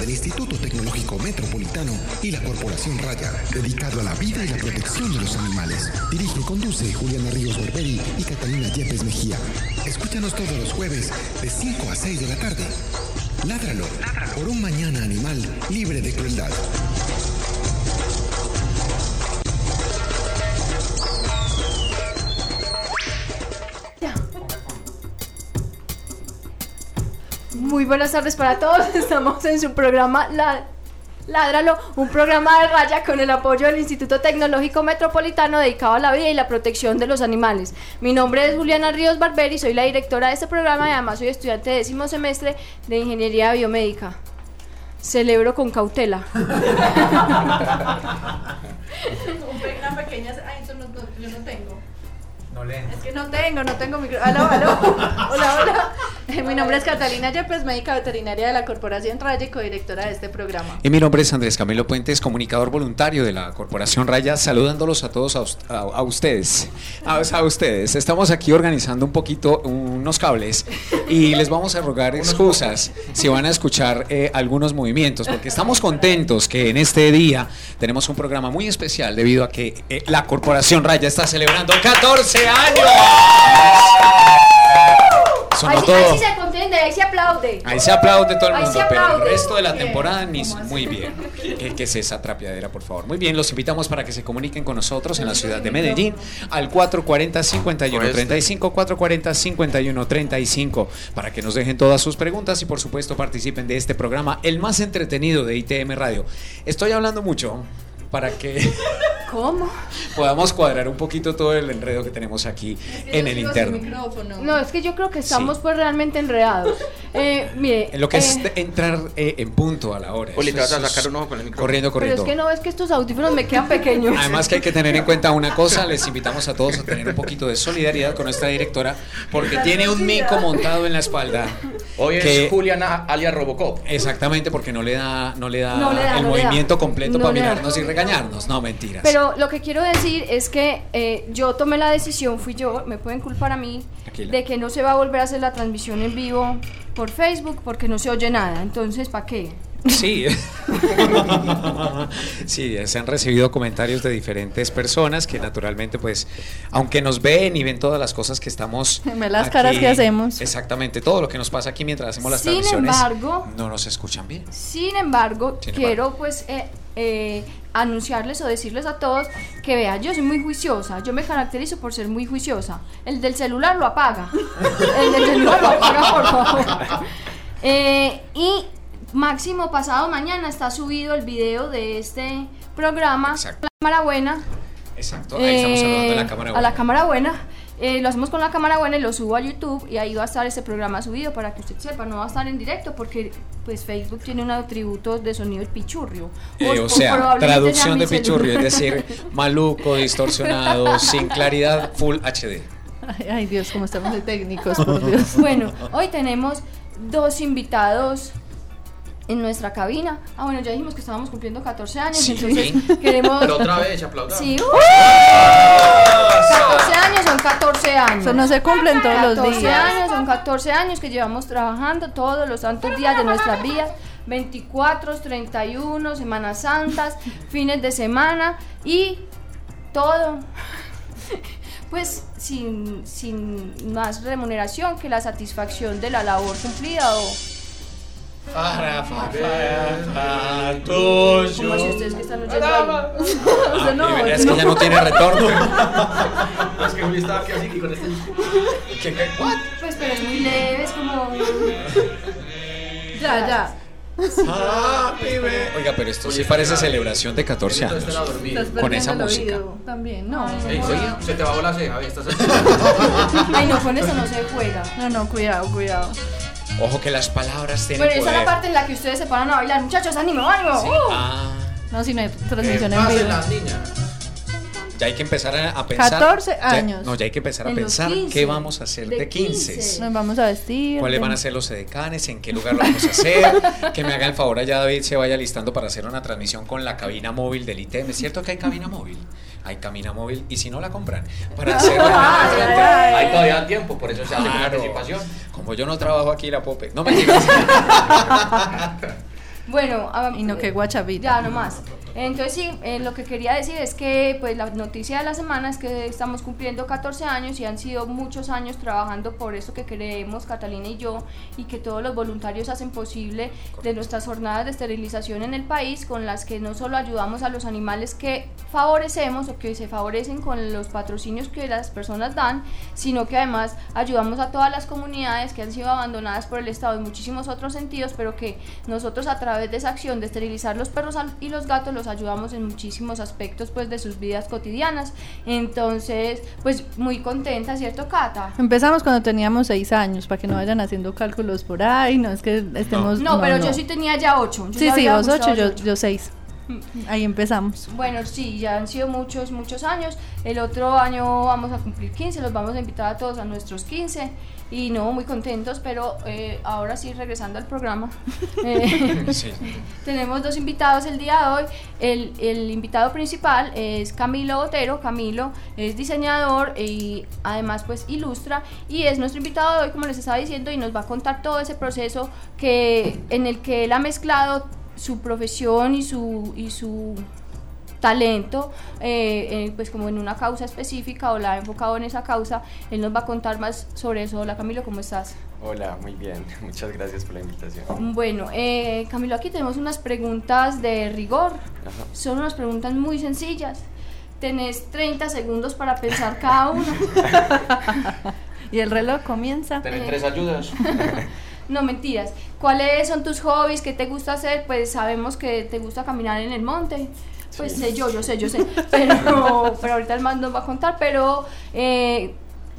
del Instituto Tecnológico Metropolitano y la Corporación Raya, dedicado a la vida y la protección de los animales. Dirige y conduce Juliana Ríos Berberi y Catalina Yepes Mejía. Escúchanos todos los jueves de 5 a 6 de la tarde. Ládralo, por un mañana animal libre de crueldad. Muy buenas tardes para todos. Estamos en su programa La Ládralo, un programa de raya con el apoyo del Instituto Tecnológico Metropolitano dedicado a la vida y la protección de los animales. Mi nombre es Juliana Ríos Barberi, soy la directora de este programa y además soy estudiante de décimo semestre de Ingeniería Biomédica. Celebro con cautela. Una pequeña. Ay, eso no, no- yo no tengo. No leen. Es que no tengo, no tengo micro. Aló, aló. Hola, hola. Eh, Mi nombre es Catalina Yepes, médica veterinaria de la Corporación Raya y codirectora de este programa. Y mi nombre es Andrés Camilo Puentes, comunicador voluntario de la Corporación Raya, saludándolos a todos a, us- a- a ustedes. A, a ustedes. Estamos aquí organizando un poquito unos cables y les vamos a rogar excusas si van a escuchar eh, algunos movimientos, porque estamos contentos que en este día tenemos un programa muy especial debido a que eh, la Corporación Raya está celebrando 14 años. Sonó Ahí, todo. ahí sí se contiende, ahí se aplaude. Ahí se aplaude todo el Ahí mundo, pero el resto de la Bien. temporada ni muy bien. ¿Qué, qué es esa trapeadera, por favor? Muy bien, los invitamos para que se comuniquen con nosotros en la ciudad de Medellín al 440-5135, 440-5135, para que nos dejen todas sus preguntas y por supuesto participen de este programa, el más entretenido de ITM Radio. Estoy hablando mucho para que ¿Cómo? podamos cuadrar un poquito todo el enredo que tenemos aquí en el interno. No, es que yo creo que estamos Sí. pues realmente enredados. Eh, mire, En lo que es eh, entrar eh, en punto a la hora. Eso te vas a es- sacar un ojo con el micrófono. Corriendo, pero corriendo. es que no ves que estos audífonos me quedan pequeños. Además que hay que tener en cuenta una cosa, les invitamos a todos a tener un poquito de solidaridad con nuestra directora, porque tiene un mico montado en la espalda. Hoy que- es Juliana alias Robocop. Exactamente, porque no le da, no le da, No le da, el no le da. movimiento completo No para mirarnos y regañarnos. No, mentiras. Pero lo que quiero decir es que eh, yo tomé la decisión, fui yo, me pueden culpar a mí, Tranquila. de que no se va a volver a hacer la transmisión en vivo por Facebook porque no se oye nada. Entonces, ¿para qué? Sí. sí, se han recibido comentarios de diferentes personas que naturalmente, pues, aunque nos ven y ven todas las cosas que estamos... Ven las caras que hacemos. Exactamente, todo lo que nos pasa aquí mientras hacemos las Sin transmisiones. embargo- no nos escuchan bien. Sin embargo, Sin quiero pues eh, eh, anunciarles o decirles a todos que vea, yo soy muy juiciosa, yo me caracterizo por ser muy juiciosa. El del celular lo apaga. El del celular lo apaga, por favor. Eh, y máximo pasado mañana está subido el video de este programa. Exacto. La cámara buena. Exacto, ahí estamos saludando a la eh, cámara. a buena. la cámara buena. Eh, lo hacemos con la cámara buena y lo subo a YouTube y ahí va a estar este programa subido para que usted sepa, no va a estar en directo porque pues Facebook tiene un atributo de sonido el pichurrio. Eh, o, o sea, traducción de pichurrio, es decir, maluco, distorsionado, sin claridad, full HD. Ay, ay, Dios, cómo estamos de técnicos, por Dios. Bueno, hoy tenemos dos invitados en nuestra cabina. Ah, bueno, ya dijimos que estábamos cumpliendo 14 años, Sí. entonces queremos... Pero otra vez, aplaudamos. Sí, ¡uh! 14 años son 14 años. Eso no se cumplen todos los 14 días. años, son 14 años que llevamos trabajando todos los santos días de nuestras vidas. 24, 31, Semanas Santas, fines de semana y todo. Pues sin, sin más remuneración que la satisfacción de la labor cumplida o como si ustedes que están oyendo no, es que ya no tiene retorno. Es que Juli estaba aquí así y con este. ¿Qué- qué- what? Pues pero es muy leve, es como... Ya, ya. Oiga, pero esto sí parece celebración de 14 años. Con esa música. También, no. Se te bajó la ceja, estás Ay no, con eso no se juega. No, no, cuidado, cuidado. Ojo que las palabras tienen Bueno, esa es la parte en la que ustedes se paran a bailar. Muchachos, ánimo, ánimo. Sí, ¡Uh! ah, No, si no hay transmisión en vivo. las niñas. Ya hay que empezar a, a pensar. 14 ya- años. no, ya hay que empezar a pensar 15. qué vamos a hacer de, De 15. 15. Nos vamos a vestir. ¿Cuáles van a ser los edecanes? ¿En qué lugar lo vamos a hacer? Que me haga el favor allá David se vaya listando para hacer una transmisión con la cabina móvil del ITM. ¿Es cierto que hay cabina móvil? Hay cabina móvil y si no la compran para hacerla. Ay, ay, ay. Hay todavía tiempo, por eso se hace Claro. anticipación. Como yo no trabajo aquí la Pope. No mentiras. Bueno, ah, Y no que guachavita. Ya, nomás. Entonces sí, eh, lo que quería decir es que pues la noticia de la semana es que estamos cumpliendo 14 años y han sido muchos años trabajando por eso que queremos Catalina y yo y que todos los voluntarios hacen posible de nuestras jornadas de esterilización en el país con las que no solo ayudamos a los animales que favorecemos o que se favorecen con los patrocinios que las personas dan, sino que además ayudamos a todas las comunidades que han sido abandonadas por el Estado en muchísimos otros sentidos, pero que nosotros a través de esa acción de esterilizar los perros y los gatos los ayudamos en muchísimos aspectos pues de sus vidas cotidianas. Entonces, pues muy contenta, ¿cierto, Cata? Empezamos cuando teníamos seis años, para que no vayan haciendo cálculos por ahí, no es que estemos... No, pero yo sí tenía ya ocho. yo Sí, ya sí, vos ocho, yo, yo seis. Ahí empezamos. Bueno, sí, ya han sido muchos, muchos años. El otro año vamos a cumplir 15, los vamos a invitar a todos a nuestros 15. Y no, muy contentos, pero eh, ahora sí, regresando al programa. eh, Sí. tenemos dos invitados el día de hoy. El, el invitado principal es Camilo Botero. Camilo es diseñador y además pues ilustra y es nuestro invitado de hoy, como les estaba diciendo, y nos va a contar todo ese proceso que, en el que él ha mezclado su profesión y su, y su talento, eh, eh, pues como en una causa específica o la ha enfocado en esa causa. Él nos va a contar más sobre eso. Hola Camilo, ¿cómo estás? Hola, muy bien. Muchas gracias por la invitación. Bueno, eh, Camilo, aquí tenemos unas preguntas de rigor. Ajá. Son unas preguntas muy sencillas. Tenés 30 segundos para pensar cada una. Y el reloj comienza. Tener tres ayudas. No, mentiras. ¿Cuáles son tus hobbies? ¿Qué te gusta hacer? Pues sabemos que te gusta caminar en el monte. Pues Sí. sé yo, yo sé, yo sé. Pero, pero ahorita el man nos va a contar. Pero, eh,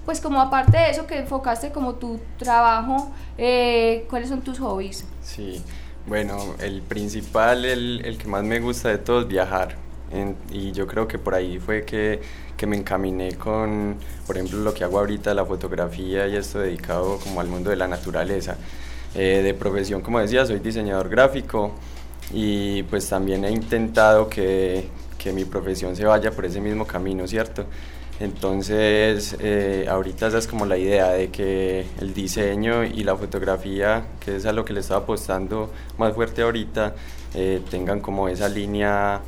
pues como aparte de eso que enfocaste como tu trabajo, eh, ¿cuáles son tus hobbies? Sí, bueno, el principal, el, el que más me gusta de todo es viajar. En- y yo creo que por ahí fue que, que me encaminé con, por ejemplo, lo que hago ahorita, la fotografía y esto dedicado como al mundo de la naturaleza. Eh, de profesión, como decía, soy diseñador gráfico y pues también he intentado que, que mi profesión se vaya por ese mismo camino, ¿cierto? Entonces, eh, ahorita esa es como la idea de que el diseño y la fotografía, que es a lo que le estaba apostando más fuerte ahorita, eh, tengan como esa línea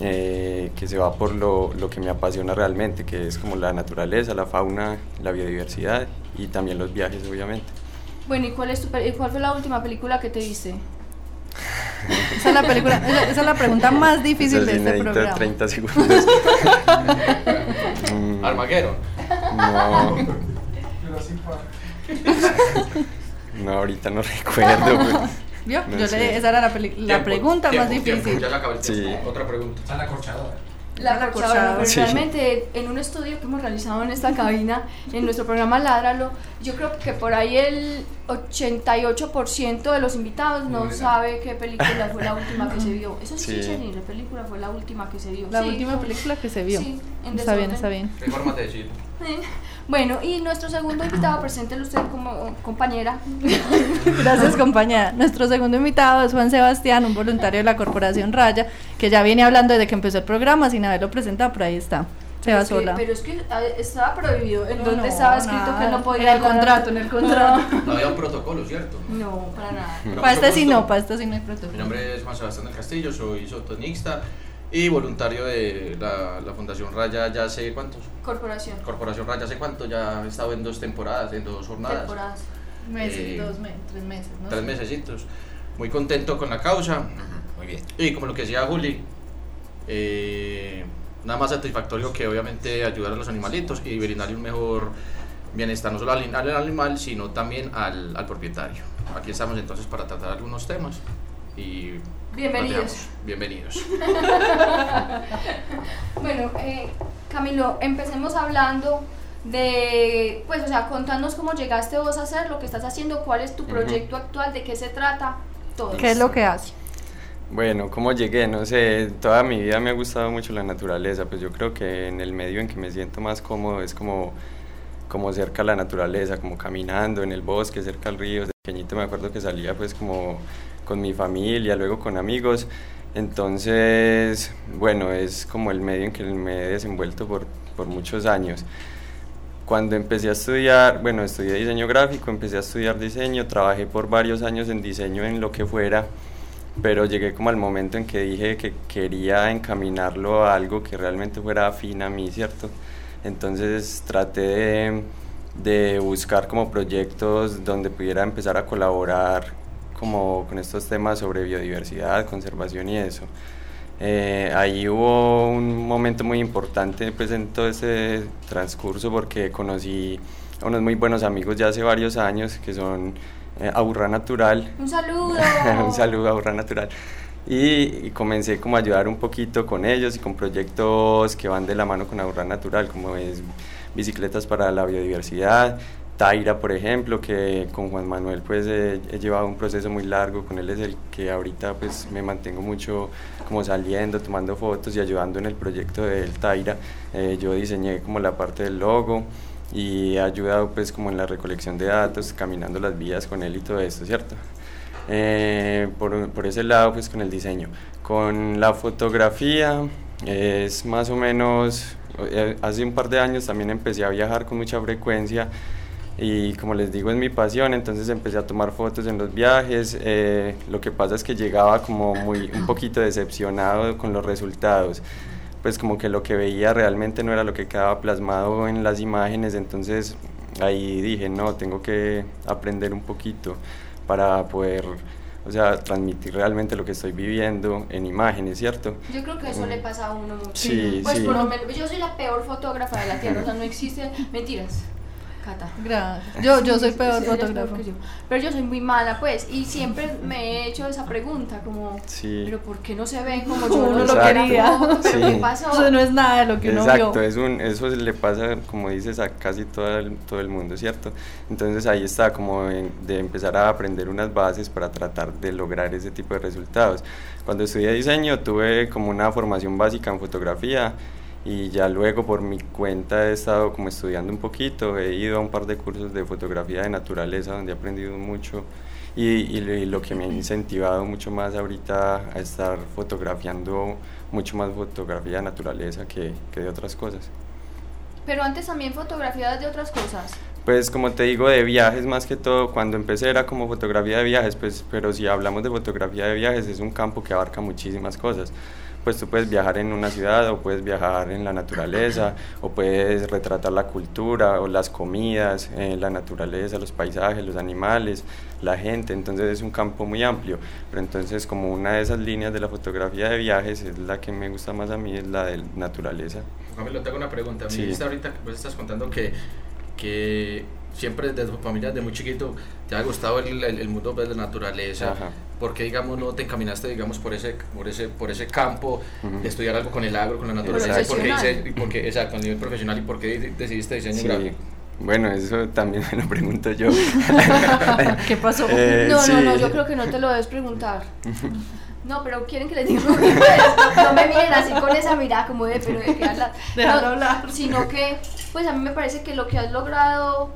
eh, que se va por lo, lo que me apasiona realmente, que es como la naturaleza, la fauna, la biodiversidad y también los viajes, obviamente. Bueno, ¿y cuál, es tu, cuál fue la última película que te viste? Esa es la película, esa, es la pregunta más difícil de este programa. 30 segundos. Mm, Armageddon. No. No, ahorita no recuerdo. pues. ¿Vio? No Yo sé. le, esa era la, la Tiempo, pregunta más tiempo, difícil. Ya el tiempo. Sí. Otra pregunta. La La corchadora, corchadora. pero Sí. realmente en un estudio que hemos realizado en esta cabina, en nuestro programa Ládralo, yo creo que por ahí el 88% de los invitados no sabe qué película fue la última que se vio. Eso sí, Sí. Jenny, la película fue la última que se vio. La Sí, última fue- película que se vio. Sí, en está bien, está bien. ¿Qué forma de decir? Bueno, y nuestro segundo invitado, preséntelo usted como compañera. Gracias, compañera. Nuestro segundo invitado es Juan Sebastián, un voluntario de la Corporación Raya, que ya viene hablando desde que empezó el programa sin haberlo presentado, pero ahí está. Se Pero va es que- sola. Pero es que ah, estaba prohibido. ¿En No, dónde no, estaba escrito nada. que no podía En el contrato, en el contrato. No había un protocolo, ¿cierto? No, para nada. Pero Para este sí no, para este sí no hay Mi protocolo. nombre es Juan Sebastián del Castillo, soy sotonista y voluntario de la, la Fundación Raya ya hace cuántos. Corporación. Corporación Raya hace cuánto, ya he estado en dos temporadas, en dos jornadas. Temporadas. Meses, Eh, dos meses, tres meses, ¿no? Tres mesecitos. Muy contento con la causa. Muy bien. Y como lo que decía Juli, eh, nada más satisfactorio que obviamente ayudar a los animalitos y brindarle un mejor bienestar, no solo al, al animal, sino también al, al propietario. Aquí estamos entonces para tratar algunos temas y Bienvenidos. Bienvenidos. Bueno, eh, Camilo, empecemos hablando de, pues, o sea, contanos cómo llegaste vos a hacer lo que estás haciendo, cuál es tu proyecto actual, de qué se trata, todo. ¿Qué es lo que hace? Bueno, ¿cómo llegué? No sé, toda mi vida me ha gustado mucho la naturaleza, pues yo creo que en el medio en que me siento más cómodo es como, como cerca a la naturaleza, como caminando en el bosque, cerca al río. De pequeñito me acuerdo que salía pues como con mi familia, luego con amigos. Entonces, bueno, es como el medio en que me he desenvuelto por, por muchos años. Cuando empecé a estudiar, bueno, estudié diseño gráfico, empecé a estudiar diseño, trabajé por varios años en diseño en lo que fuera, pero llegué como al momento en que dije que quería encaminarlo a algo que realmente fuera afín a mí, ¿cierto? Entonces traté de, de buscar como proyectos donde pudiera empezar a colaborar como con estos temas sobre biodiversidad, conservación y eso. Eh, ahí hubo un momento muy importante pues, en todo ese transcurso porque conocí a unos muy buenos amigos ya hace varios años que son eh, Aburra Natural. Un saludo. un saludo a Aburra Natural. Y, y, comencé como a ayudar un poquito con ellos y con proyectos que van de la mano con Aburra Natural, como es bicicletas para la biodiversidad, Taira, por ejemplo, que con Juan Manuel pues he, llevado un proceso muy largo, con él es el que ahorita pues me mantengo mucho como saliendo, tomando fotos y ayudando en el proyecto del Taira. Eh, yo diseñé como la parte del logo y he ayudado pues como en la recolección de datos, caminando las vías con él y todo esto, ¿cierto? Eh, por, por, ese lado pues con el diseño. Con la fotografía es más o menos, eh, hace un par de años también empecé a viajar con mucha frecuencia y como les digo es mi pasión, entonces empecé a tomar fotos en los viajes, eh, lo que pasa es que llegaba como muy un poquito decepcionado con los resultados, pues como que lo que veía realmente no era lo que quedaba plasmado en las imágenes, entonces ahí dije, no, tengo que aprender un poquito para poder o sea, transmitir realmente lo que estoy viviendo en imágenes, ¿cierto? Yo creo que eso le pasa a uno mucho. Sí, pues sí. por lo menos, yo soy la peor fotógrafa de la Tierra, o sea, no existe, mentiras. Cata. Gracias. Yo, yo soy peor Sí, fotógrafo. yo. Pero yo soy muy mala, pues, y siempre me he hecho esa pregunta, como, Sí. pero ¿por qué no se ven como yo uno lo quería? quería. ¿Pero Sí. qué pasó? Eso no es nada de lo que uno Exacto, vio. es un, eso le pasa, como dices, a casi todo el, todo el mundo, ¿cierto? Entonces ahí está, como en- de empezar a aprender unas bases para tratar de lograr ese tipo de resultados. Cuando estudié diseño tuve como una formación básica en fotografía y ya luego por mi cuenta he estado como estudiando un poquito, he ido a un par de cursos de fotografía de naturaleza donde he aprendido mucho y, y lo- y lo que me ha incentivado mucho más ahorita a estar fotografiando mucho más fotografía de naturaleza que, que de otras cosas. Pero antes también fotografías de otras cosas. Pues como te digo, de viajes más que todo, cuando empecé era como fotografía de viajes, pues, pero si hablamos de fotografía de viajes es un campo que abarca muchísimas cosas. Pues tú puedes viajar en una ciudad o puedes viajar en la naturaleza o puedes retratar la cultura o las comidas, eh, la naturaleza, los paisajes, los animales, la gente, entonces es un campo muy amplio. Pero entonces como una de esas líneas de la fotografía de viajes es la que me gusta más a mí, es la de naturaleza. Camilo, te hago una pregunta. Me dijiste ahorita que vos estás contando que, que siempre desde tu familia, desde muy chiquito, te ha gustado el, el, el mundo pues, de la naturaleza. Ajá. ¿Por qué, digamos, no te encaminaste, digamos, por ese, por ese, por ese campo Ujú. de estudiar algo con el agro, con la naturaleza? ¿Y por qué dice- y por qué- exacto, a nivel profesional, ¿y por qué di- decidiste diseño Sí. gráfico? Bueno, eso también me lo pregunto yo. ¿Qué pasó? Eh, no, no, no, sí. yo creo que no te lo debes preguntar. No, pero quieren que les diga por qué, pues, no, no me miren así con esa mirada como de, pero de qué. Déjalo No, hablar. Sino que, pues a mí me parece que lo que has logrado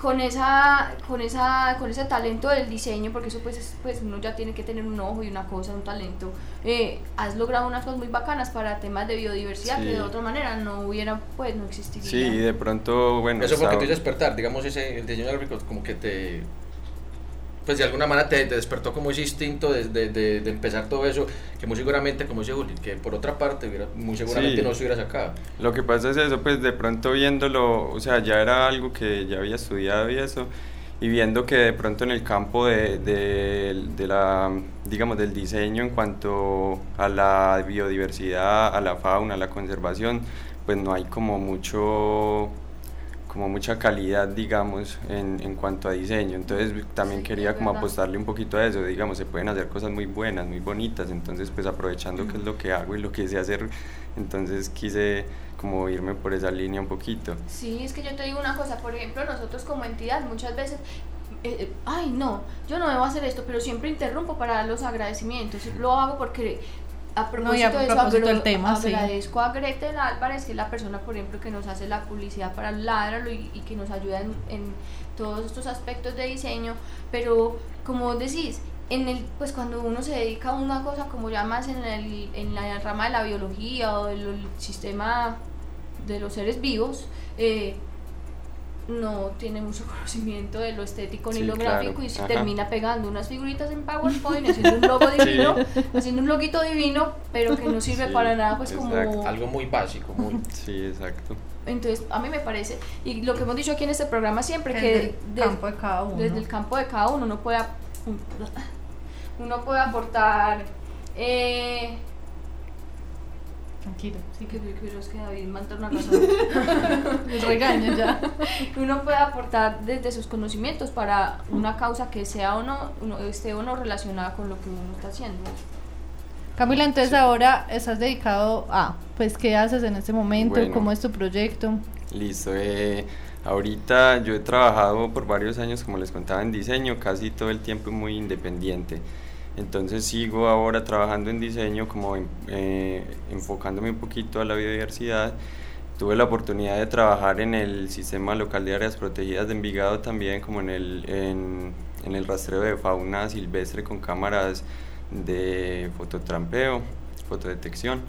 con esa, con esa, con ese talento del diseño, porque eso pues, es- pues uno ya tiene que tener un ojo y una cosa, un talento, eh, has logrado unas cosas muy bacanas para temas de biodiversidad Sí. que de otra manera no hubiera, pues no existiría. Sí, de pronto, bueno, Eso fue lo que estaba- te hizo despertar, digamos, ese, el diseño gráfico como que te... Pues de alguna manera te, te despertó como ese instinto de, de, de- de empezar todo eso, que muy seguramente, como dice Juli, que por otra parte hubiera, muy seguramente Sí. no se hubiera sacado. Lo que pasa es eso, pues de pronto viéndolo, o sea, ya era algo que ya había estudiado y eso, y viendo que de pronto en el campo de, de, de la, digamos, del diseño en cuanto a la biodiversidad, a la fauna, a la conservación, pues no hay como mucho como mucha calidad, digamos, en, en cuanto a diseño. Entonces también Sí, quería como apostarle un poquito a eso, digamos, se pueden hacer cosas muy buenas, muy bonitas, entonces pues aprovechando que es lo que hago y lo que sé hacer, entonces quise como irme por esa línea un poquito. Sí, es que yo te digo una cosa, por ejemplo, nosotros como entidad muchas veces, eh, eh, ay no, yo no debo hacer esto, pero siempre interrumpo para dar los agradecimientos, lo hago porque a propósito, y a de eso, propósito del tema, sí. agradezco a Gretel Álvarez, que es la persona, por ejemplo, que nos hace la publicidad para Ládralo y, y que nos ayuda en, en todos estos aspectos de diseño, pero como vos decís, en el, pues cuando uno se dedica a una cosa como ya más en, el, en la rama de la biología o del sistema de los seres vivos, eh, no tiene mucho conocimiento de lo estético ni lo claro. gráfico y se Ajá. termina pegando unas figuritas en PowerPoint, haciendo un logo divino, haciendo un loguito divino, pero que no sirve Sí, para nada, pues exacto. como... Algo muy básico, muy... Sí, exacto. Entonces, a mí me parece, y lo que hemos dicho aquí en este programa siempre, Que que desde el de- campo de cada uno. desde el campo de cada uno uno puede, uno puede aportar... Eh, Tranquilo, sí, que, que, es que David entró una razón. les regaño ya. uno puede aportar desde sus conocimientos para una causa que sea o no, uno, esté o no relacionada con lo que uno está haciendo. Camila, entonces ahora estás dedicado a, pues, ¿qué haces en este momento? Bueno. ¿Cómo es tu proyecto? Listo. eh, ahorita yo he trabajado por varios años, como les contaba, en diseño, casi todo el tiempo muy independiente. Entonces sigo ahora trabajando en diseño, como en- eh, enfocándome un poquito a la biodiversidad. Tuve la oportunidad de trabajar en el sistema local de áreas protegidas de Envigado también, como en el, en, en el rastreo de fauna silvestre con cámaras de fototrampeo, fotodetección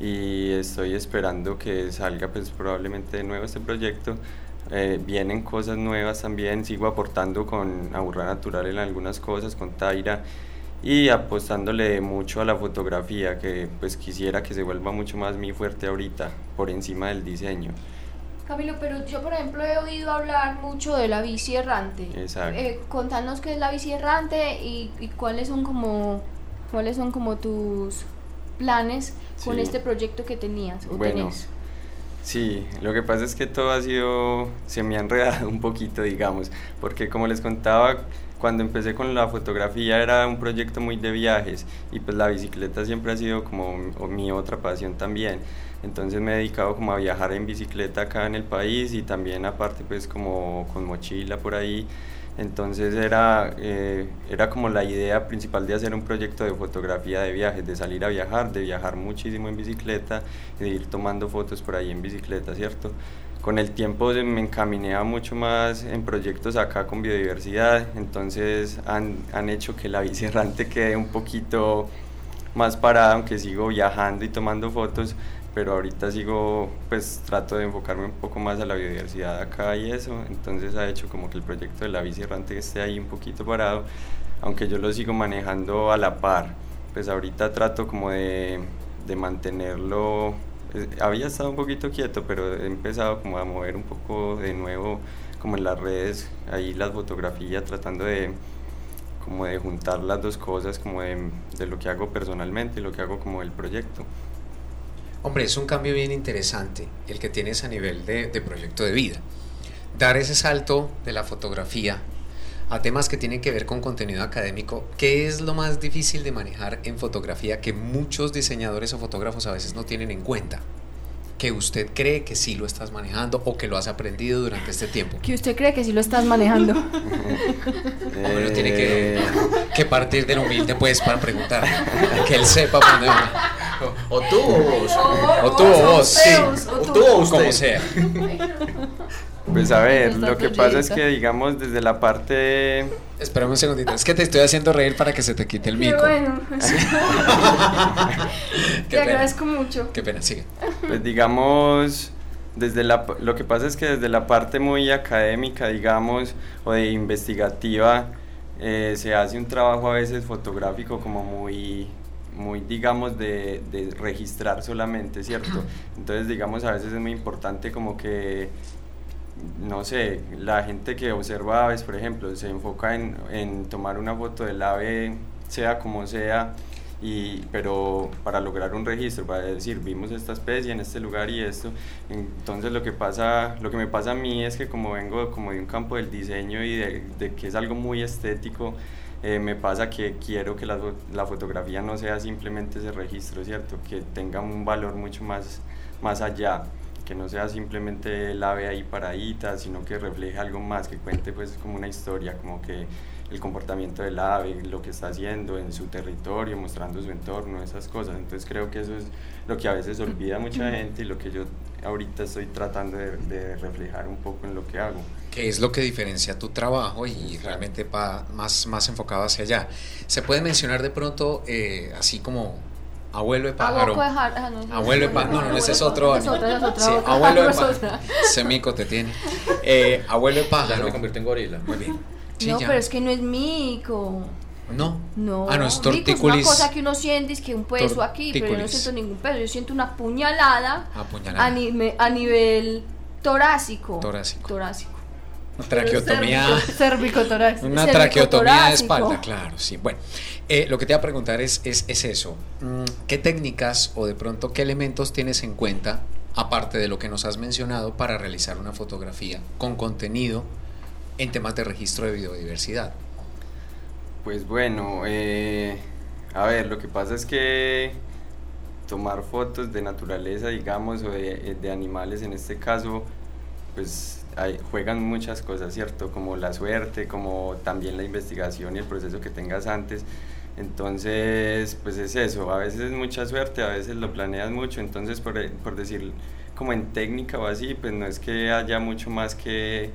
y estoy esperando que salga pues probablemente de nuevo este proyecto. Eh, vienen cosas nuevas también, sigo aportando con Aburra Natural en algunas cosas, con Taira y apostándole mucho a la fotografía que pues quisiera que se vuelva mucho más mi fuerte ahorita por encima del diseño. Camilo, pero yo por ejemplo he oído hablar mucho de la bici errante. Exacto. Eh, contanos qué es la bici errante y, y cuáles son como cuáles son como tus planes con Sí. este proyecto que tenías o Bueno, tenés. Sí, lo que pasa es que todo ha sido, se me ha enredado un poquito, digamos, porque como les contaba, cuando empecé con la fotografía era un proyecto muy de viajes y pues la bicicleta siempre ha sido como mi- otra pasión también. Entonces me he dedicado como a viajar en bicicleta acá en el país y también aparte pues como con mochila por ahí. Entonces era, eh, era como la idea principal de hacer un proyecto de fotografía de viajes, de salir a viajar, de viajar muchísimo en bicicleta y de ir tomando fotos por ahí en bicicleta, ¿cierto? Con el tiempo me encaminé a mucho más en proyectos acá con biodiversidad, entonces han, han hecho que la bici errante quede un poquito más parada, aunque sigo viajando y tomando fotos, pero ahorita sigo, pues trato de enfocarme un poco más a la biodiversidad acá y eso, entonces ha hecho como que el proyecto de la bici errante esté ahí un poquito parado, aunque yo lo sigo manejando a la par, pues ahorita trato como de, de mantenerlo, había estado un poquito quieto, pero he empezado como a mover un poco de nuevo como en las redes, ahí las fotografías, tratando de como de juntar las dos cosas, como de, de lo que hago personalmente y lo que hago como el proyecto. Hombre, es un cambio bien interesante el que tienes a nivel de, de proyecto de vida. Dar ese salto de la fotografía a temas que tienen que ver con contenido académico, ¿qué es lo más difícil de manejar en fotografía que muchos diseñadores o fotógrafos a veces no tienen en cuenta? Que usted cree que sí lo estás manejando o que lo has aprendido durante este tiempo. Que usted cree que sí lo estás manejando. Bueno, tiene que, que partir del humilde pues para preguntar, que él sepa por dónde va. O tú o vos. O tú o vos, sí. O tú o usted. Como sea. Pues a ver, lo que pasa es que digamos desde la parte Espérame un segundito, es que te estoy haciendo reír para que se te quite el Qué mico. bueno. Qué Te pena. agradezco mucho. Qué pena, sigue. Pues digamos, desde la, lo que pasa es que desde la parte muy académica, digamos, o de investigativa, eh, se hace un trabajo a veces fotográfico como muy, muy digamos, de, de registrar solamente, ¿cierto? Entonces, digamos, a veces es muy importante como que no sé, la gente que observa aves, por ejemplo, se enfoca en, en tomar una foto del ave, sea como sea, y, pero para lograr un registro, para decir, vimos esta especie en este lugar y esto, entonces lo que pasa, lo que me pasa a mí es que como vengo como de un campo del diseño y de, que es algo muy estético, eh, me pasa que quiero que la fotografía no sea simplemente ese registro, ¿cierto? Que tenga un valor mucho más, más allá que no sea simplemente el ave ahí paradita, sino que refleje algo más, que cuente pues como una historia, como que el comportamiento del ave, lo que está haciendo en su territorio, mostrando su entorno, esas cosas. Entonces creo que eso es lo que a veces olvida mucha gente y lo que yo ahorita estoy tratando de, de reflejar un poco en lo que hago. ¿Qué es lo que diferencia tu trabajo y realmente va más, más enfocado hacia allá? ¿Se puede mencionar de pronto, eh, así como Abuelo de pájaro. Abuelo de ah, pájaro. No, no, ese es otro. Sí, abuelo de pájaro. Semico te tiene. Eh, abuelo de Ya pájaro. me convierte en gorila. Muy bien. Sí, no, ya. pero es que no es mico. No. No, Ah, no, es mico es una tortícolis. cosa que uno siente, es que un peso aquí, pero yo no Tortícolis. siento ningún peso. Yo siento una puñalada Apuñalada. a, ni- a nivel torácico. Torácico. Torácico. Una traqueotomía. Cervicotorácico. Una traqueotomía de espalda, claro, sí. Bueno, eh, lo que te iba a preguntar es, es, es eso. Mm, ¿Qué técnicas o de pronto qué elementos tienes en cuenta, aparte de lo que nos has mencionado, para realizar una fotografía con contenido en temas de registro de biodiversidad? Pues bueno, eh, a ver, lo que pasa es que tomar fotos de naturaleza, digamos, o de, de animales en este caso, pues hay- juegan muchas cosas, ¿cierto? Como la suerte, como también la investigación y el proceso que tengas antes. Entonces, pues es eso, a veces es mucha suerte, a veces lo planeas mucho, entonces por, por decir como en técnica o así, pues no es que haya mucho más que,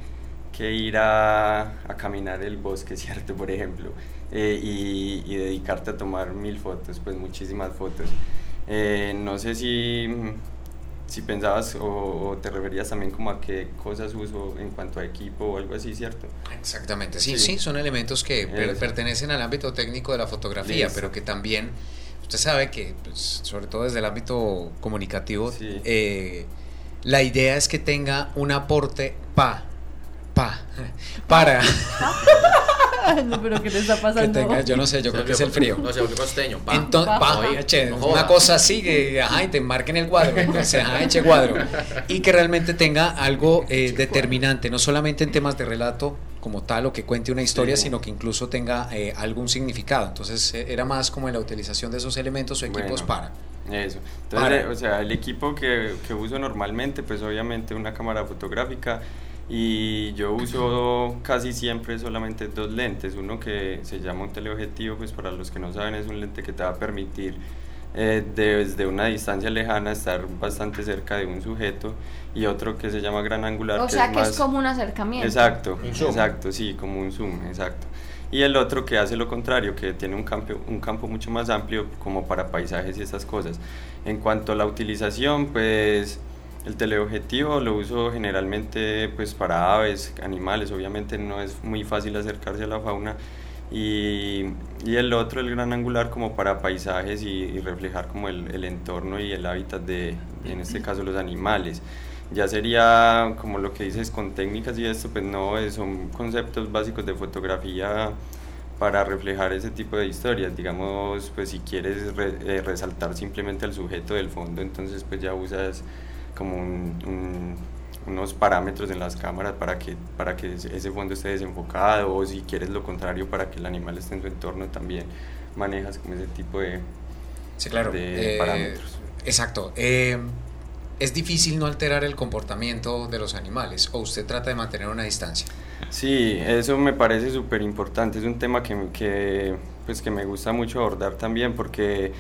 que ir a, a caminar el bosque, ¿cierto? Por ejemplo, eh, y, y dedicarte a tomar mil fotos, pues muchísimas fotos. Eh, no sé si, si pensabas o, o te referías también como a qué cosas uso en cuanto a equipo o algo así, ¿cierto? Exactamente, sí, Sí. sí, son elementos que per- pertenecen al ámbito técnico de la fotografía, Listo. pero que también, usted sabe que, pues, sobre todo desde el ámbito comunicativo, Sí. eh, la idea es que tenga un aporte pa, pa, para no, pero ¿qué le está que pasando? tenga, yo no sé, yo creo que es el frío. No, se volvió costeño. pa. Entonces, Pa. che, no una cosa así que ajá, y te marquen el cuadro, sea, ajá, eche cuadro, y que realmente tenga algo eh, determinante, no solamente en temas de relato como tal o que cuente una historia, Sí. sino que incluso tenga eh, algún significado. Entonces eh, era más como en la utilización de esos elementos o equipos Bueno. para. Eso. Entonces, Para. eh, o sea, el equipo que, que uso normalmente, pues obviamente una cámara fotográfica y yo uso casi siempre solamente dos lentes. Uno que se llama un teleobjetivo, pues para los que no saben es un lente que te va a permitir eh, desde una distancia lejana estar bastante cerca de un sujeto y otro que se llama gran angular. O sea es que es más- como un acercamiento. Exacto, Un exacto, sí, como un zoom, exacto. Y el otro que hace lo contrario, que tiene un campo, un campo mucho más amplio como para paisajes y esas cosas. En cuanto a la utilización, pues el teleobjetivo lo uso generalmente pues para aves, animales, obviamente no es muy fácil acercarse a la fauna. Y, y el otro, el gran angular, como para paisajes y, y reflejar como el, el entorno y el hábitat de, en este caso, los animales. Ya sería como lo que dices con técnicas y esto, pues no, eh, son conceptos básicos de fotografía para reflejar ese tipo de historias. Digamos, pues si quieres re- eh, resaltar simplemente al sujeto del fondo, entonces pues ya usas como un- un- unos parámetros en las cámaras para que, para que ese fondo esté desenfocado o si quieres lo contrario para que el animal esté en su entorno también manejas como ese tipo de... Sí, claro. de eh, parámetros. Exacto. Eh, es difícil no alterar el comportamiento de los animales o usted trata de mantener una distancia. Sí, eso me parece súper importante. Es un tema que, que, pues, que me gusta mucho abordar también porque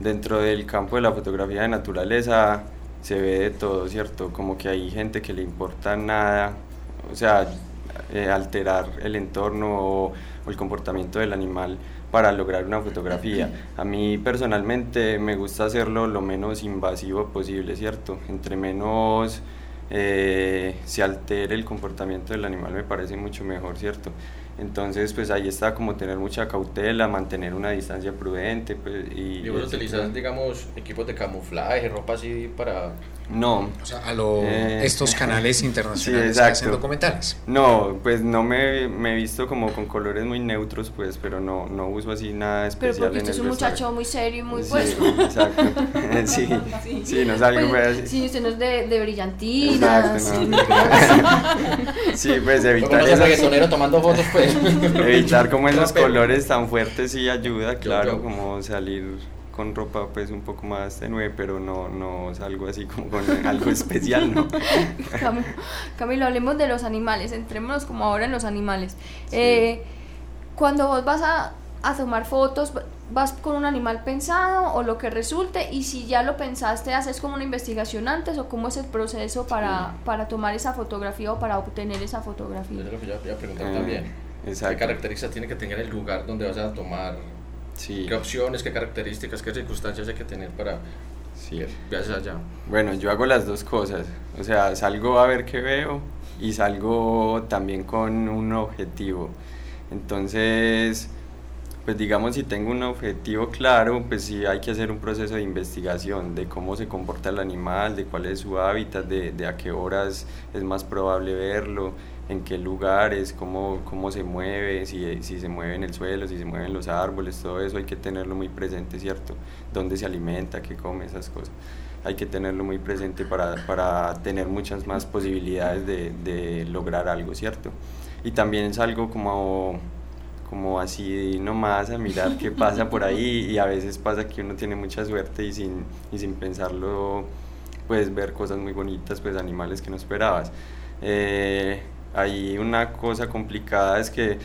dentro del campo de la fotografía de naturaleza se ve de todo, ¿cierto? Como que hay gente que le importa nada, o sea, eh, alterar el entorno o, el comportamiento del animal para lograr una fotografía. A mí personalmente me gusta hacerlo lo menos invasivo posible, ¿cierto? Entre menos eh, se altere el comportamiento del animal me parece mucho mejor, ¿cierto? Entonces, pues ahí está como tener mucha cautela, mantener una distancia prudente. Pues, y, Y vos utilizas, digamos, equipos de camuflaje, ropa así para... No, O sea, a lo, Eh, estos canales internacionales sí, que hacen documentales. no, pues no me, me he visto como con colores muy neutros, pues, pero no, no uso así nada Pero especial porque en usted es un vestuario. muchacho muy serio y muy Sí, puesto. exacto. sí, sí, no salgo Pues, pues, sí, usted no es de, de brillantinas. Exacto, no. sí, pues Como evitar, esas- reggaetonero tomando fotos, pues. evitar como esos Pero- colores tan fuertes sí ayuda, claro, yo. como salir con ropa pues un poco más tenue, pero no, no salgo así como con algo especial, ¿no? Cam- Camilo, hablemos de los animales, entrémonos como ahora en los animales. Eh, cuando vos vas a, a tomar fotos, ¿vas con un animal pensado o lo que resulte? Y si ya lo pensaste, ¿haces como una investigación antes o cómo es el proceso para, para tomar esa fotografía o para obtener esa fotografía? Es lo que yo iba a preguntar Eh, también. ¿Qué exacto. características tiene que tener el lugar donde vas a tomar Sí. ¿Qué opciones, qué características, qué circunstancias hay que tener para Sí. viajes allá? Bueno, yo hago las dos cosas. O sea, salgo a ver qué veo y salgo también con un objetivo. Entonces, pues digamos, si tengo un objetivo claro, pues sí hay que hacer un proceso de investigación de cómo se comporta el animal, de cuál es su hábitat, de, de a qué horas es más probable verlo, en qué lugares, cómo, cómo se mueve, si, si se mueve en el suelo, si se mueve en los árboles, todo eso hay que tenerlo muy presente, ¿cierto? Dónde se alimenta, qué come, esas cosas. Hay que tenerlo muy presente para, para tener muchas más posibilidades de, de lograr algo, ¿cierto? Y también salgo como como así nomás a mirar qué pasa por ahí y a veces pasa que uno tiene mucha suerte y sin, y sin pensarlo puedes ver cosas muy bonitas, pues animales que no esperabas. Eh, hay una cosa complicada es que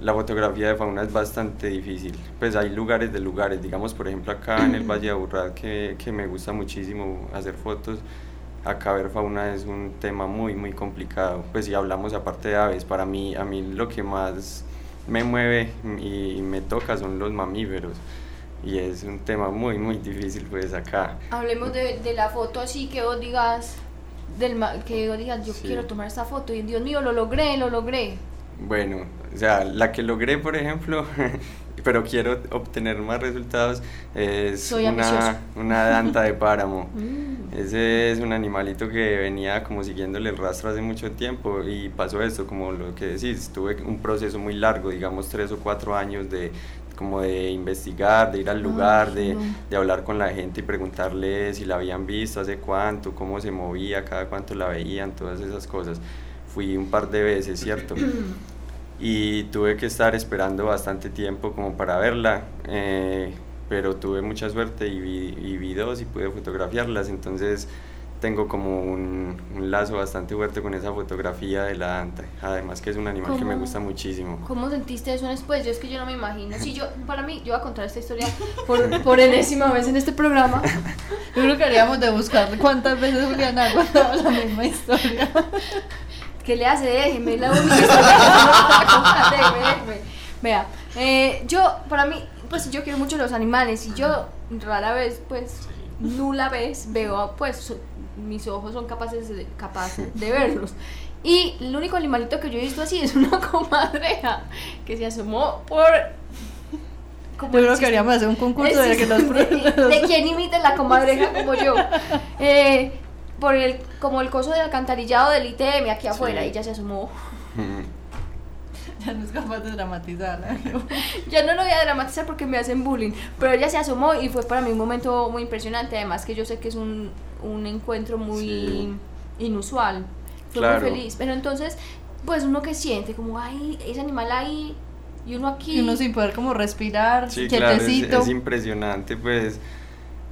la fotografía de fauna es bastante difícil. Pues hay lugares de lugares, digamos por ejemplo acá en el Valle de Aburrá que, que me gusta muchísimo hacer fotos. Acá ver fauna es un tema muy muy complicado. Pues si hablamos aparte de aves, para mí a mí lo que más me mueve y me toca son los mamíferos y es un tema muy muy difícil pues acá. Hablemos de, de la foto así que vos digas, del, que vos digas, yo Sí. quiero tomar esta foto y Dios mío, lo logré, lo logré. Bueno, o sea, la que logré por ejemplo, pero quiero obtener más resultados, es Soy una, una danta de páramo. Mm. Ese es un animalito que venía como siguiéndole el rastro hace mucho tiempo y pasó esto, como lo que decís, tuve un proceso muy largo, digamos tres o cuatro años de como de investigar, de ir al lugar, de, no. de hablar con la gente y preguntarle si la habían visto, hace cuánto, cómo se movía, cada cuánto la veían, todas esas cosas. Fui un par de veces, ¿cierto? y tuve que estar esperando bastante tiempo como para verla, eh, pero tuve mucha suerte y vi, y vi dos y pude fotografiarlas, entonces tengo como un, un lazo bastante fuerte con esa fotografía de la anta, además que es un animal que me gusta muchísimo. ¿Cómo sentiste eso después? Yo es que yo no me imagino. Si yo, para mí, yo voy a contar esta historia por, por enésima vez en este programa. Yo creo que haríamos de buscar cuántas veces Juliana ha contado la misma historia. ¿Qué le hace? Déjeme la única historia déjeme, déjeme. Vea, eh, yo, para mí, pues yo quiero mucho los animales y yo rara vez, pues, nula vez veo, pues, mis ojos son capaces de, capaces de verlos. Y el único animalito que yo he visto así es una comadreja que se asomó por... como Yo creo que deberíamos hacer un concurso de que los chiste de, de quién imita la comadreja como yo. Eh, por el, como el coso del alcantarillado del ITM aquí afuera Sí. y ya se asomó. Ya no es capaz de dramatizarla. Ya no lo voy a dramatizar porque me hacen bullying, pero ella se asomó y fue para mí un momento muy impresionante, además que yo sé que es un, un encuentro muy Sí. inusual. Fue Claro. muy feliz, pero entonces, pues uno que siente como, ay, ese animal ahí y uno aquí. Y uno sin poder como respirar, Sí, claro, es, quietecito. es impresionante, pues,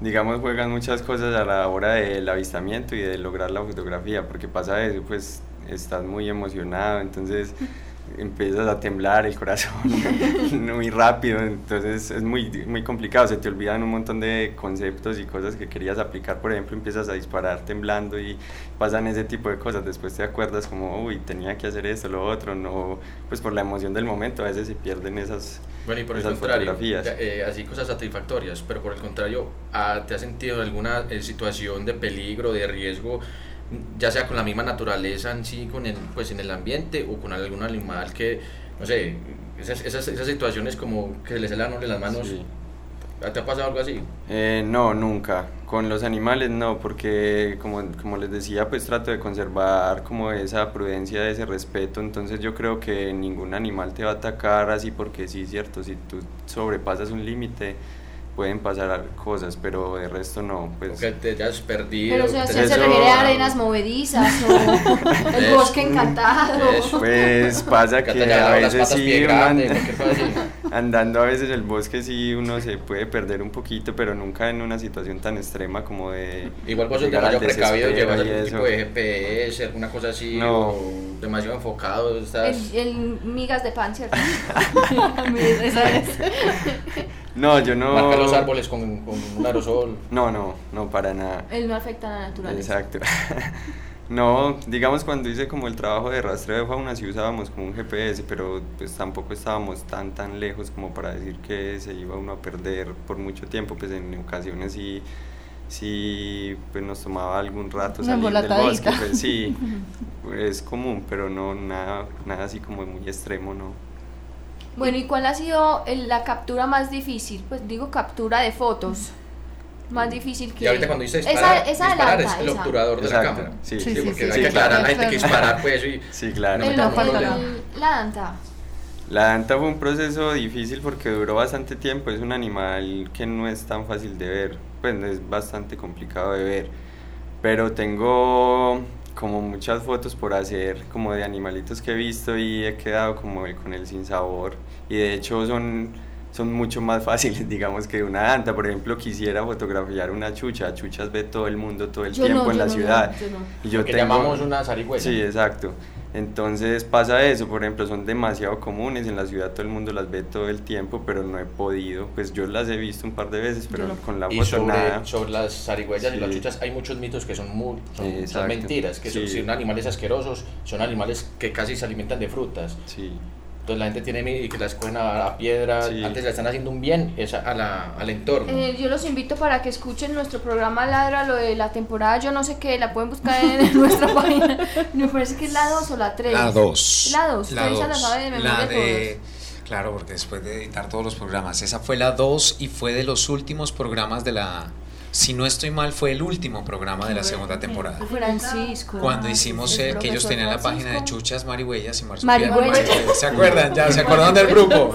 digamos, juegan muchas cosas a la hora del avistamiento y de lograr la fotografía, porque pasa eso, pues, estás muy emocionado, entonces empiezas a temblar el corazón muy rápido, entonces es muy, muy complicado, se te olvidan un montón de conceptos y cosas que querías aplicar, por ejemplo, empiezas a disparar temblando y pasan ese tipo de cosas, después te acuerdas como, uy, tenía que hacer esto, lo otro, no, pues por la emoción del momento a veces se pierden esas, Bueno, y por el esas contrario, fotografías. ya, eh, así cosas satisfactorias, pero por el contrario, ¿te has sentido en alguna eh, situación de peligro, de riesgo, ya sea con la misma naturaleza en sí, con el, pues en el ambiente o con algún animal que, no sé, esas, esas, esas situaciones como que le salen las manos, Sí. ¿te ha pasado algo así? Eh, no, nunca. Con los animales no, porque como, como les decía, pues trato de conservar como esa prudencia, ese respeto, entonces yo creo que ningún animal te va a atacar así porque sí, cierto, si tú sobrepasas un límite pueden pasar cosas, pero de resto no, O pues que te hayas perdido. Pero o sea, se, se refiere a arenas movedizas o el bosque encantado. Eso. pues pasa que que a veces sí, pie uno grande, anda- cualquier cosa así. andando a veces el bosque sí uno se puede perder un poquito, pero nunca en una situación tan extrema como de Igual vos sos demasiado precavido, llevas algún eso. tipo de GPS, alguna cosa así, No. o demasiado enfocado, estás... El, el migas de pan, ¿cierto? Esa es. No, yo no. Marcar los árboles con, con un aerosol. No, no, no para nada. Él no afecta a la naturaleza. Exacto. No, digamos cuando hice como el trabajo de rastreo de fauna sí usábamos como un GPS, pero pues tampoco estábamos tan tan lejos como para decir que se iba uno a perder por mucho tiempo, pues en ocasiones sí, sí pues nos tomaba algún rato Una salir del bosque, pues sí, es común, pero no nada, nada así como muy extremo, no. Bueno, ¿y cuál ha sido el- la captura más difícil? Pues digo captura de fotos. Más difícil que... Y ahorita cuando dice disparar, esa, esa disparar es el esa. obturador de la cámara. sí, Sí, Sí, sí, porque sí, hay que sí, aclarar a la claro. gente que disparar pues y Sí, claro. No la danta. La danta fue un proceso difícil porque duró bastante tiempo, es un animal que no es tan fácil de ver, pues es bastante complicado de ver, pero tengo como muchas fotos por hacer, como de animalitos que he visto y he quedado como con el sinsabor. Y de hecho son, son mucho más fáciles digamos que una danta, por ejemplo quisiera fotografiar una chucha, chuchas ve todo el mundo todo el Yo tiempo no, en yo la no, ciudad yo no. y yo tengo- llamamos una zarigüeya. Sí, exacto. Entonces pasa eso, por ejemplo, son demasiado comunes, en la ciudad todo el mundo las ve todo el tiempo, pero no he podido, pues yo las he visto un par de veces, pero no. con la Y foto sobre, nada. sobre las zarigüeyas y las Sí. chuchas hay muchos mitos que son, muy, son, son mentiras, que son, Sí. son animales asquerosos, son animales que casi se alimentan de frutas. Sí, Entonces la gente tiene miedo y que las cogen a, a piedra, Sí. antes le están haciendo un bien a, la, al entorno. Eh, yo los invito para que escuchen nuestro programa Ladra, lo de la temporada yo no sé qué, la pueden buscar en nuestra página. Me parece que es la 2 o la 3. La 2. La 2, usted esa la sabe de memoria La todos. de... Claro, porque después de editar todos los programas, esa fue la 2 y fue de los últimos programas de la... Si no estoy mal, fue el último programa de la segunda temporada. Francisco. Cuando hicimos eh, que ellos tenían la página de chuchas, marihuellas y marsupiales. Marihuellas. ¿Se acuerdan? ¿Ya se acordaron del grupo?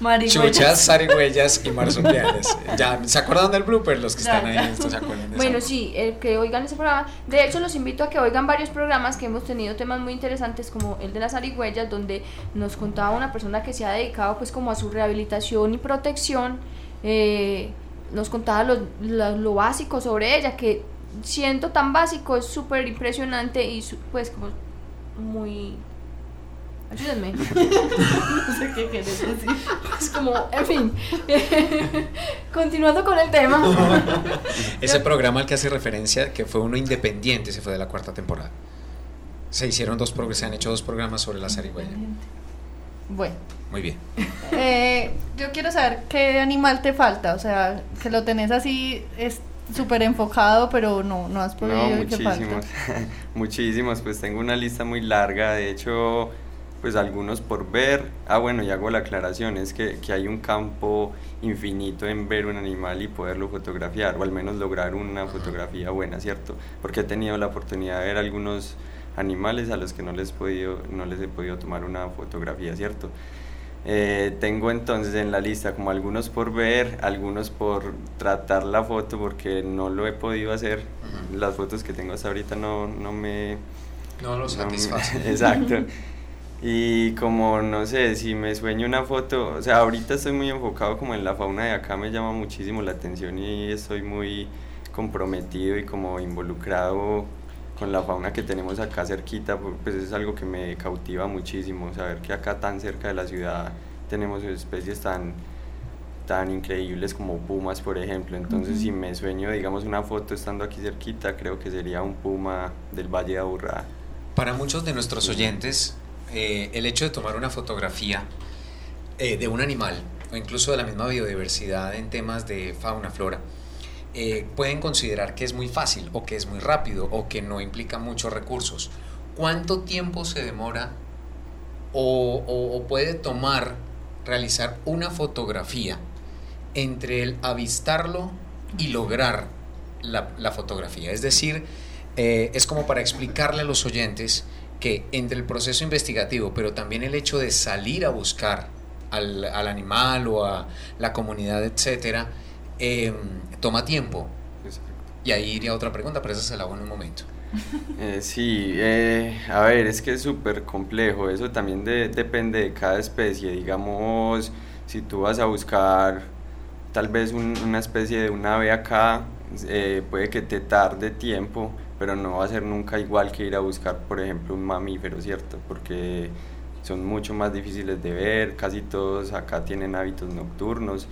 Marihuellas. Chuchas, zarigüeyas y marsupiales. ¿Ya se acordaron del blooper? Los que están ahí, se acuerdan de Bueno, sí, el que oigan ese programa. De hecho, los invito a que oigan varios programas que hemos tenido temas muy interesantes como el de las zarigüeyas, donde nos contaba una persona que se ha dedicado pues como a su rehabilitación y protección. eh, nos contaba lo, lo- lo básico sobre ella, que siento tan básico, es súper impresionante y su- pues como muy... Ayúdenme. No sé qué quieres decir. Es como, en fin. Continuando con el tema. Ese programa al que hace referencia, que fue uno independiente, se fue de la cuarta temporada. Se hicieron dos programas, se han hecho dos programas sobre la zarigüeya. Bueno, Muy bien. eh, yo quiero saber qué animal te falta, o sea, que lo tenés así, es súper enfocado, pero no, no has podido. no, muchísimos, muchísimos, pues tengo una lista muy larga, de hecho, pues algunos por ver, ah bueno, y hago la aclaración, es que, que hay un campo infinito en ver un animal y poderlo fotografiar, o al menos lograr una fotografía buena, ¿cierto? Porque he tenido la oportunidad de ver algunos animales a los que no les, he podido, no les he podido tomar una fotografía, ¿cierto? Eh, tengo entonces en la lista como algunos por ver, algunos por tratar la foto porque no lo he podido hacer. Ujú. Las fotos que tengo hasta ahorita no, no me... No lo no me- satisface. exacto. Y como, no sé, si me sueño una foto, o sea, ahorita estoy muy enfocado como en la fauna de acá, me llama muchísimo la atención y estoy muy comprometido y como involucrado con la fauna que tenemos acá cerquita, pu- pues es algo que me cautiva muchísimo, saber que acá tan cerca de la ciudad tenemos especies tan tan increíbles como pumas, por ejemplo. Entonces, si me sueño, digamos, una foto estando aquí cerquita, creo que sería un puma del Valle de Aburrá. Para muchos de nuestros oyentes, eh, el hecho de tomar una fotografía eh, de un animal o incluso de la misma biodiversidad en temas de fauna, flora, eh, pueden considerar que es muy fácil o que es muy rápido o que no implica muchos recursos. ¿Cuánto tiempo se demora o, puede tomar realizar una fotografía entre el avistarlo y lograr la, fotografía? Es decir, eh, es como para explicarle a los oyentes que entre el proceso investigativo, pero también el hecho de salir a buscar al, al animal o a la comunidad, etcétera, eh, toma tiempo. Y ahí iría otra pregunta, pero esa se la hago en un momento. Eh, sí, eh, a ver, es que es súper complejo, eso también de- depende de cada especie, digamos, si tú vas a buscar tal vez un- una especie de un ave acá, eh, puede que te tarde tiempo, pero no va a ser nunca igual que ir a buscar, por ejemplo, un mamífero, ¿cierto? Porque son mucho más difíciles de ver, casi todos acá tienen hábitos nocturnos.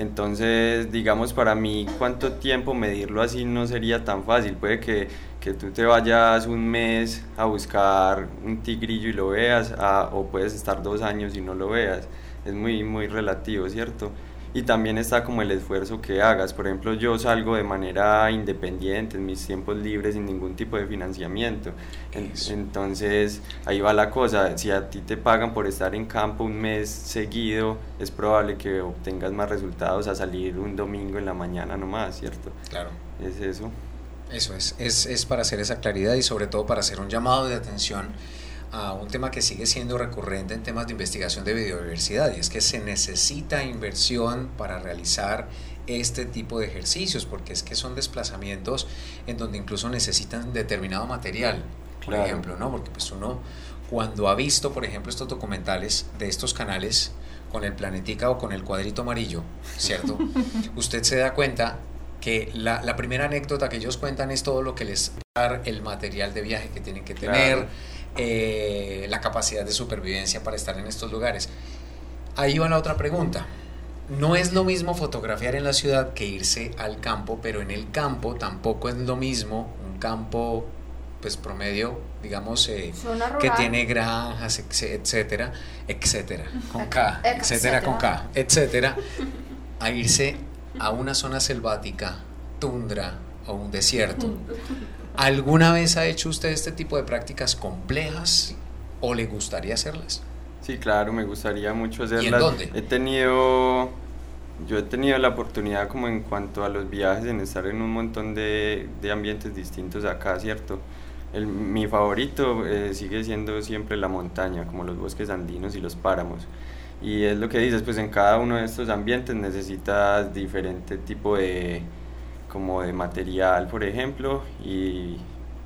Entonces, digamos, para mí, ¿cuánto tiempo medirlo así no sería tan fácil? Puede que, que tú te vayas un mes a buscar un tigrillo y lo veas, a- o puedes estar dos años y no lo veas. Es muy, muy relativo, ¿cierto? Y también está como el esfuerzo que hagas. Por ejemplo, yo salgo de manera independiente en mis tiempos libres sin ningún tipo de financiamiento. En- Eso. entonces, ahí va la cosa. Si a ti te pagan por estar en campo un mes seguido, es probable que obtengas más resultados a salir un domingo en la mañana nomás, ¿cierto? Claro. Es eso. Eso es, es, es para hacer esa claridad y sobre todo para hacer un llamado de atención a un tema que sigue siendo recurrente en temas de investigación de biodiversidad y es que se necesita inversión para realizar este tipo de ejercicios porque es que son desplazamientos en donde incluso necesitan determinado material, por Claro. ejemplo, ¿no? Porque pues uno cuando ha visto, por ejemplo, estos documentales de estos canales con el planetica o con el cuadrito amarillo, ¿cierto? Usted se da cuenta que la, la primera anécdota que ellos cuentan es todo lo que les dar el material de viaje que tienen que tener. Eh, la capacidad de supervivencia para estar en estos lugares. Ahí va la otra pregunta. No es lo mismo fotografiar en la ciudad que irse al campo, pero en el campo tampoco es lo mismo un campo pues promedio, digamos, eh, que tiene granjas, etcétera, etcétera, con K, Etcétera. con K, etcétera, a irse a una zona selvática, tundra o un desierto. ¿Alguna vez ha hecho usted este tipo de prácticas complejas o le gustaría hacerlas? Sí, claro, me gustaría mucho hacerlas. en dónde? He tenido, yo he tenido la oportunidad como en cuanto a los viajes, en estar en un montón de, de ambientes distintos acá, ¿cierto? El, mi favorito eh, sigue siendo siempre la montaña, como los bosques andinos y los páramos. Y es lo que dices, pues en cada uno de estos ambientes necesitas diferente tipo de, como de material, por ejemplo, y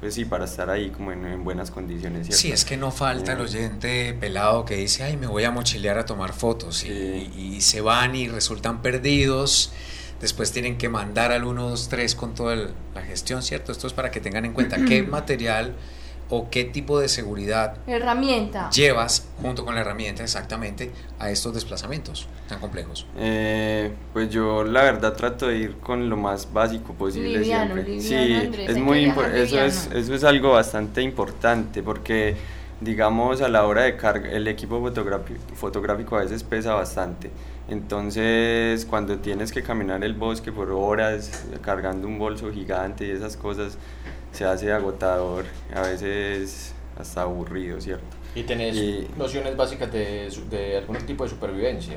pues sí, para estar ahí como en, en buenas condiciones, ¿cierto? Sí, es que no falta el oyente pelado que dice, ay, me voy a mochilear a tomar fotos y, y se van y resultan perdidos. Después tienen que mandar al 1, 2, 3 con toda el- la gestión, ¿cierto? Esto es para que tengan en cuenta qué material o qué tipo de seguridad Herramienta. llevas junto con la herramienta exactamente a estos desplazamientos tan complejos. Eh, pues yo la verdad trato de ir con lo más básico posible Liviano, siempre. liviano, sí, Andrés, es muy eso es eso es algo bastante importante porque digamos a la hora de carga el equipo fotografi- fotográfico a veces pesa bastante. Entonces, cuando tienes que caminar el bosque por horas cargando un bolso gigante y esas cosas se hace agotador, a veces hasta aburrido, ¿cierto? Y tenés Y- nociones básicas de, de algún tipo de supervivencia.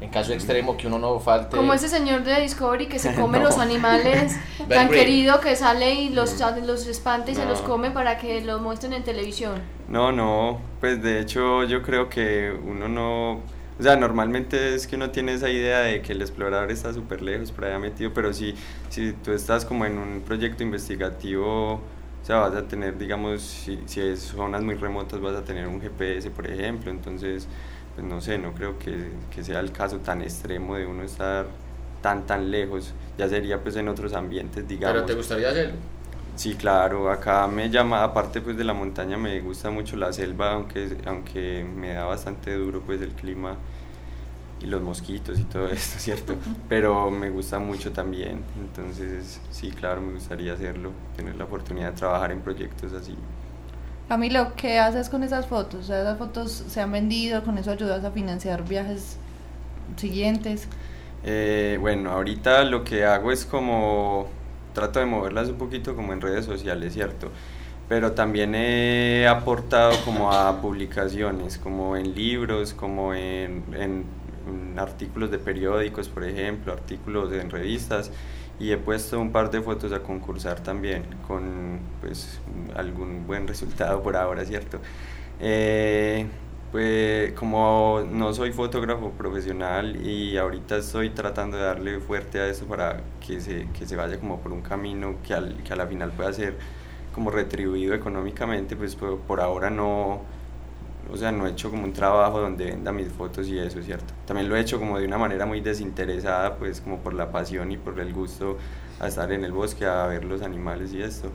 En caso extremo que uno no falte. Como ese señor de Discovery que se come los animales Very tan querido que sale y los, los espanta y se No. los come para que los muestren en televisión. No, no, pues de hecho yo creo que uno no, o sea, normalmente es que uno tiene esa idea de que el explorador está súper lejos, por allá metido, pero si, si tú estás como en un proyecto investigativo, o sea, vas a tener, digamos, si, si es zonas muy remotas, vas a tener un GPS, por ejemplo, entonces, pues no sé, no creo que, que sea el caso tan extremo de uno estar tan, tan lejos, ya sería pues en otros ambientes, digamos. Pero te gustaría hacerlo. Sí, claro, acá me llama, aparte pues de la montaña, me gusta mucho la selva, aunque, aunque me da bastante duro pues el clima y los mosquitos y todo esto, ¿cierto? Pero me gusta mucho también, entonces sí, claro, me gustaría hacerlo, tener la oportunidad de trabajar en proyectos así. Camilo, ¿qué haces con esas fotos? O sea, esas fotos se han vendido, con eso ayudas a financiar viajes siguientes. Eh, bueno, ahorita lo que hago es como trato de moverlas un poquito como en redes sociales, ¿cierto? Pero también he aportado como a publicaciones, como en libros, como en, en- en artículos de periódicos, por ejemplo, artículos en revistas, y he puesto un par de fotos a concursar también, con pues algún buen resultado por ahora, ¿cierto? Eh, pues como no soy fotógrafo profesional y ahorita estoy tratando de darle fuerte a eso para que se, que se vaya como por un camino que, al, que a la final pueda ser como retribuido económicamente, pues por, por ahora no, o sea, no he hecho como un trabajo donde venda mis fotos y eso, ¿cierto? También lo he hecho como de una manera muy desinteresada, pues como por la pasión y por el gusto a estar en el bosque, a ver los animales y esto.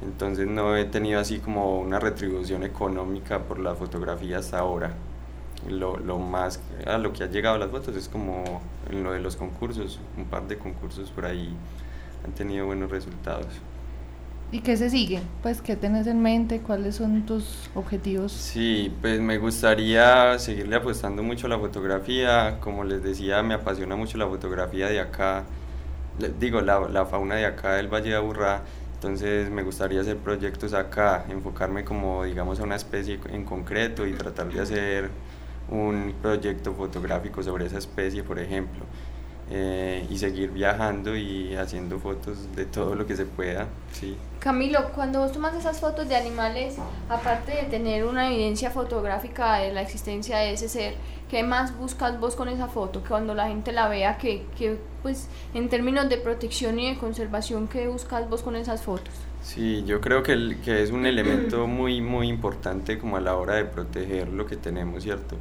Entonces no he tenido así como una retribución económica por la fotografía hasta ahora. lo, lo más a lo que ha llegado las fotos es como en lo de los concursos, un par de concursos por ahí han tenido buenos resultados. ¿Y qué se sigue? Pues, ¿qué tenés en mente? ¿Cuáles son tus objetivos? Sí, pues me gustaría seguirle apostando mucho a la fotografía. Como les decía, me apasiona mucho la fotografía de acá, digo, la, la fauna de acá del Valle de Aburrá. Entonces me gustaría hacer proyectos acá, enfocarme como, digamos, a una especie en concreto y tratar de hacer un proyecto fotográfico sobre esa especie, por ejemplo. Eh, y seguir viajando y haciendo fotos de todo lo que se pueda, sí. Camilo, cuando vos tomas esas fotos de animales, aparte de tener una evidencia fotográfica de la existencia de ese ser, ¿qué más buscas vos con esa foto? Que cuando la gente la vea, que, que pues en términos de protección y de conservación, ¿qué buscas vos con esas fotos? Sí, yo creo que, el- que es un elemento muy, muy importante como a la hora de proteger lo que tenemos, ¿cierto?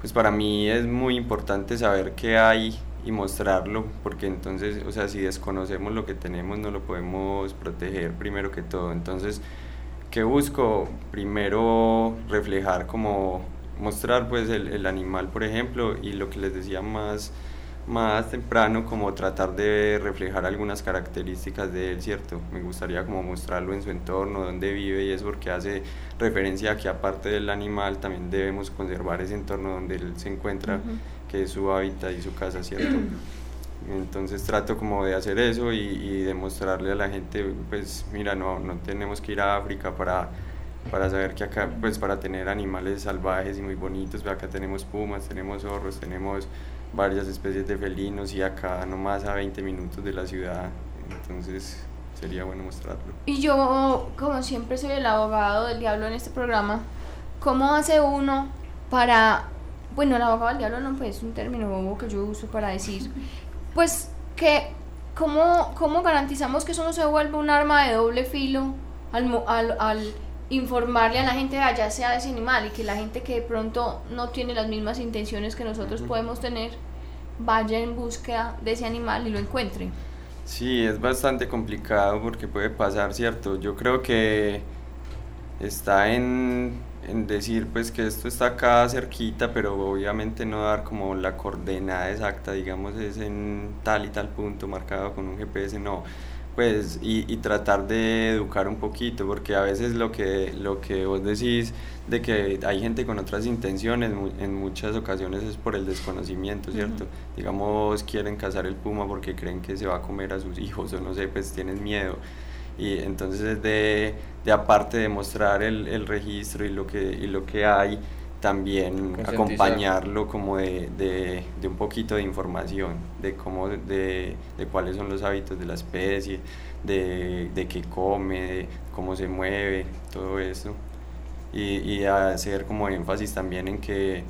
Pues para mí es muy importante saber qué hay y mostrarlo, porque entonces, o sea, si desconocemos lo que tenemos, no lo podemos proteger primero que todo. Entonces, ¿qué busco? Primero reflejar como mostrar pues el, el animal, por ejemplo, y lo que les decía más más temprano como tratar de reflejar algunas características de él, ¿cierto? Me gustaría como mostrarlo en su entorno, dónde vive y es porque hace referencia a que aparte del animal también debemos conservar ese entorno donde él se encuentra, que es su hábitat y su casa, ¿cierto? Entonces trato como de hacer eso y, y demostrarle a la gente, pues mira, no, no tenemos que ir a África para, para saber que acá, pues para tener animales salvajes y muy bonitos, acá tenemos pumas, tenemos zorros, tenemos varias especies de felinos y acá nomás a 20 minutos de la ciudad, entonces sería bueno mostrarlo. Y yo, como siempre soy el abogado del diablo en este programa, ¿cómo hace uno para, bueno, el abogado del diablo no pues, es un término bobo que yo uso para decir, pues que, ¿cómo, cómo garantizamos que eso no se vuelva un arma de doble filo al, al, al informarle a la gente allá sea de ese animal y que la gente que de pronto no tiene las mismas intenciones que nosotros podemos tener vaya en búsqueda de ese animal y lo encuentre? Sí, es bastante complicado porque puede pasar, ¿cierto? Yo creo que está en, en decir pues que esto está acá cerquita, pero obviamente no dar como la coordenada exacta, digamos es en tal y tal punto marcado con un GPS, no. Pues, y, y tratar de educar un poquito, porque a veces lo que, lo que vos decís de que hay gente con otras intenciones, en muchas ocasiones es por el desconocimiento, ¿cierto? Digamos, quieren cazar el puma porque creen que se va a comer a sus hijos o no sé, pues tienen miedo. Y entonces es de, de aparte de mostrar el, el registro y lo que, y lo que hay, también acompañarlo como de, de, de un poquito de información, de cómo, de, de cuáles son los hábitos de la especie, de, de qué come, de cómo se mueve, todo eso. Y, y hacer como énfasis también en que,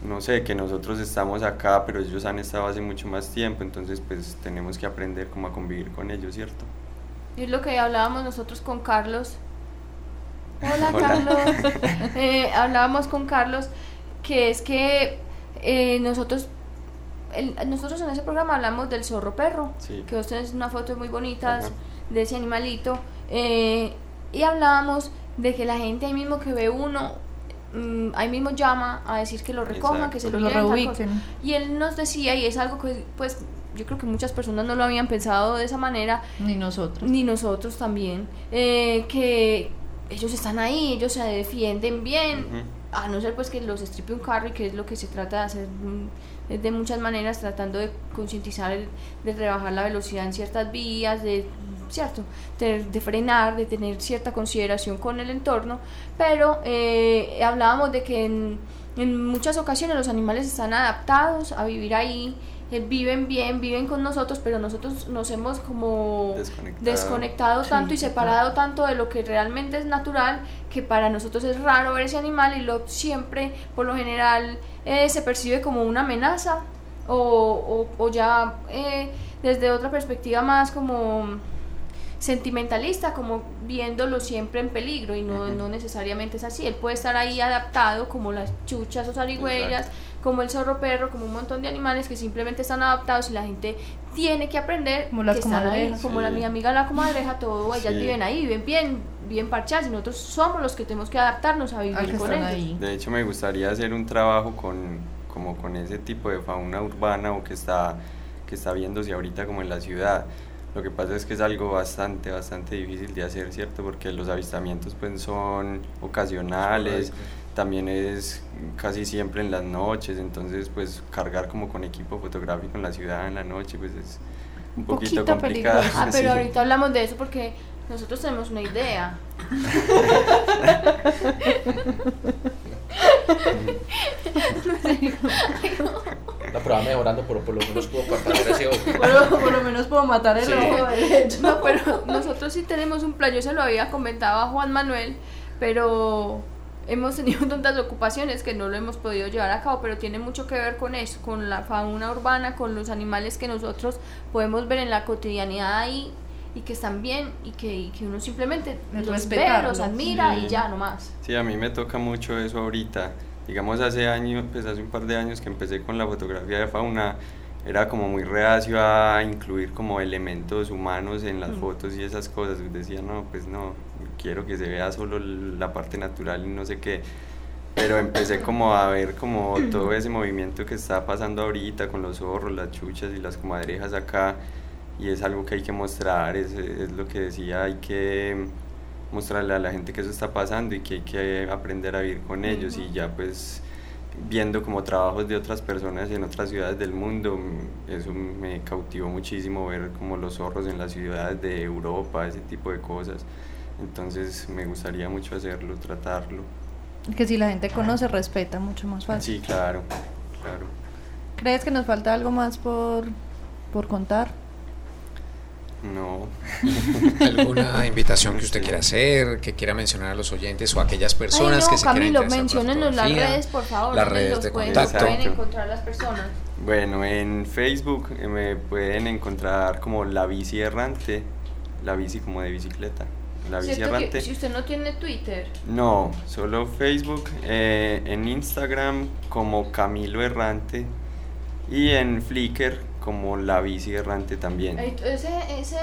no sé, que nosotros estamos acá, pero ellos han estado hace mucho más tiempo, entonces pues tenemos que aprender cómo a convivir con ellos, ¿cierto? Y es lo que hablábamos nosotros con Carlos. Hola, Hola. Carlos. Eh, hablábamos con Carlos que es que eh, nosotros el- nosotros en ese programa hablamos del zorro perro, Sí. que ustedes una fotos muy bonitas Ajá. de ese animalito eh, y hablábamos de que la gente ahí mismo que ve uno mm, ahí mismo llama a decir que lo recojan, que se lo, Que lo reubiquen. cosa. Y él nos decía, y es algo que pues yo creo que muchas personas no lo habían pensado de esa manera, Ni nosotros. ni nosotros también, eh, que ellos están ahí, ellos se defienden bien, a no ser pues que los estripe un carro y que es lo que se trata de hacer mm, es de muchas maneras, tratando de concientizar, el- de rebajar la velocidad en ciertas vías, de cierto, de, de frenar, de tener cierta consideración con el entorno, pero eh, hablábamos de que en, en muchas ocasiones los animales están adaptados a vivir ahí, eh, viven bien, viven con nosotros, pero nosotros nos hemos como Desconectado. desconectado tanto y separado tanto de lo que realmente es natural que para nosotros es raro ver ese animal y lo siempre, por lo general, eh, se percibe como una amenaza o, o- o ya eh, desde otra perspectiva más como sentimentalista, como viéndolo siempre en peligro y no, no necesariamente es así. Él puede estar ahí adaptado como las chuchas o zarigüeyas, como el zorro perro, como un montón de animales que simplemente están adaptados y la gente tiene que aprender Como las que están ahí, como la mi amiga la comadreja, todo, ellas Sí. viven ahí, viven bien, bien parchadas y nosotros somos los que tenemos que adaptarnos a Ah, vivir que con ellos. ahí. De hecho, me gustaría hacer un trabajo con, como con ese tipo de fauna urbana o que está, que está viéndose ahorita como en la ciudad. Lo que pasa es que es algo bastante, bastante difícil de hacer, ¿cierto? Porque los avistamientos pues son ocasionales, también es casi siempre en las noches, entonces pues cargar como con equipo fotográfico en la ciudad en la noche pues es un poquito, poquito complicado. peligroso. Ah, pero sí. ahorita hablamos de eso porque nosotros tenemos una idea. La prueba mejorando, pero por lo menos puedo cortar ese ojo. Pero por lo menos puedo matar el Sí. ojo derecho. No, pero nosotros sí tenemos un plan. Yo se lo había comentado a Juan Manuel, pero hemos tenido tantas ocupaciones que no lo hemos podido llevar a cabo, pero tiene mucho que ver con eso, con la fauna urbana, con los animales que nosotros podemos ver en la cotidianidad ahí y que están bien y que, y que uno simplemente los ve, los admira Sí. y ya nomás. Sí, a mí me toca mucho eso ahorita. Digamos, hace años, pues hace un par de años que empecé con la fotografía de fauna, era como muy reacio a incluir como elementos humanos en las Mm. fotos y esas cosas. Decía, no, pues no, quiero que se vea solo la parte natural y no sé qué. Pero empecé como a ver como todo ese movimiento que está pasando ahorita con los zorros, las chuchas y las comadrejas acá. Y es algo que hay que mostrar, es, es lo que decía, hay que mostrarle a la gente que eso está pasando y que hay que aprender a vivir con ellos y ya pues viendo como trabajos de otras personas en otras ciudades del mundo, eso me cautivó muchísimo ver como los zorros en las ciudades de Europa, ese tipo de cosas. Entonces me gustaría mucho hacerlo, tratarlo. Que si la gente conoce, respeta mucho más fácil. Sí, claro, claro. ¿Crees que nos falta algo más por, por contar? No, ¿Alguna invitación que usted quiera hacer, que quiera mencionar a los oyentes o a aquellas personas Ay, no, que se quieran Camilo, interesar por la menciónenos las fotografía? redes, por favor. Las ¿dónde redes de pueden, contacto. pueden encontrar las personas? Bueno, en Facebook eh, me pueden encontrar como La Bici Errante, la bici como de bicicleta, La Bici ¿Cierto que Errante. si usted no tiene Twitter, No, solo Facebook, eh, en Instagram como Camilo Errante y en Flickr como La Bici Errante también. Ese, ese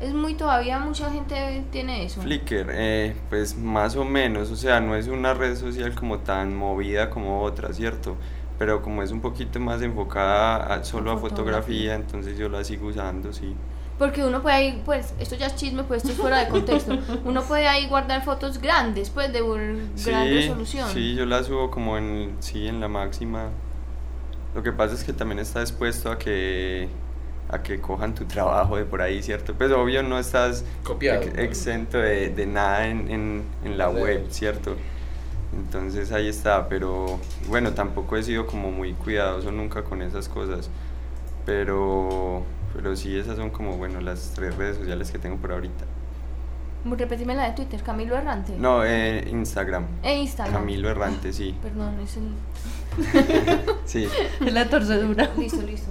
es muy todavía mucha gente tiene eso. Flickr, eh, pues más o menos, o sea, no es una red social como tan movida como otra, ¿cierto? Pero como es un poquito más enfocada a- solo a fotografía, entonces yo la sigo usando, sí. Porque uno puede ahí, pues, esto ya es chisme, pues esto es fuera de contexto. Uno puede ahí guardar fotos grandes, pues, de un- gran resolución. Sí, yo la subo como en, sí, en la máxima. Lo que pasa es que también está expuesto a que a que cojan tu trabajo de por ahí, ¿cierto? Pues obvio no estás Copiado, ex- ¿no? exento de, de nada en, en, en la Sí. web, ¿cierto? Entonces ahí está, pero bueno, tampoco he sido como muy cuidadoso nunca con esas cosas, pero, pero sí, esas son como, bueno, las tres redes sociales que tengo por ahorita. Repetime la de Twitter, Camilo Errante. No, eh, Instagram. E Instagram. Camilo Errante, sí. Perdón, es el... Sí. Es la torcedura. Listo, listo.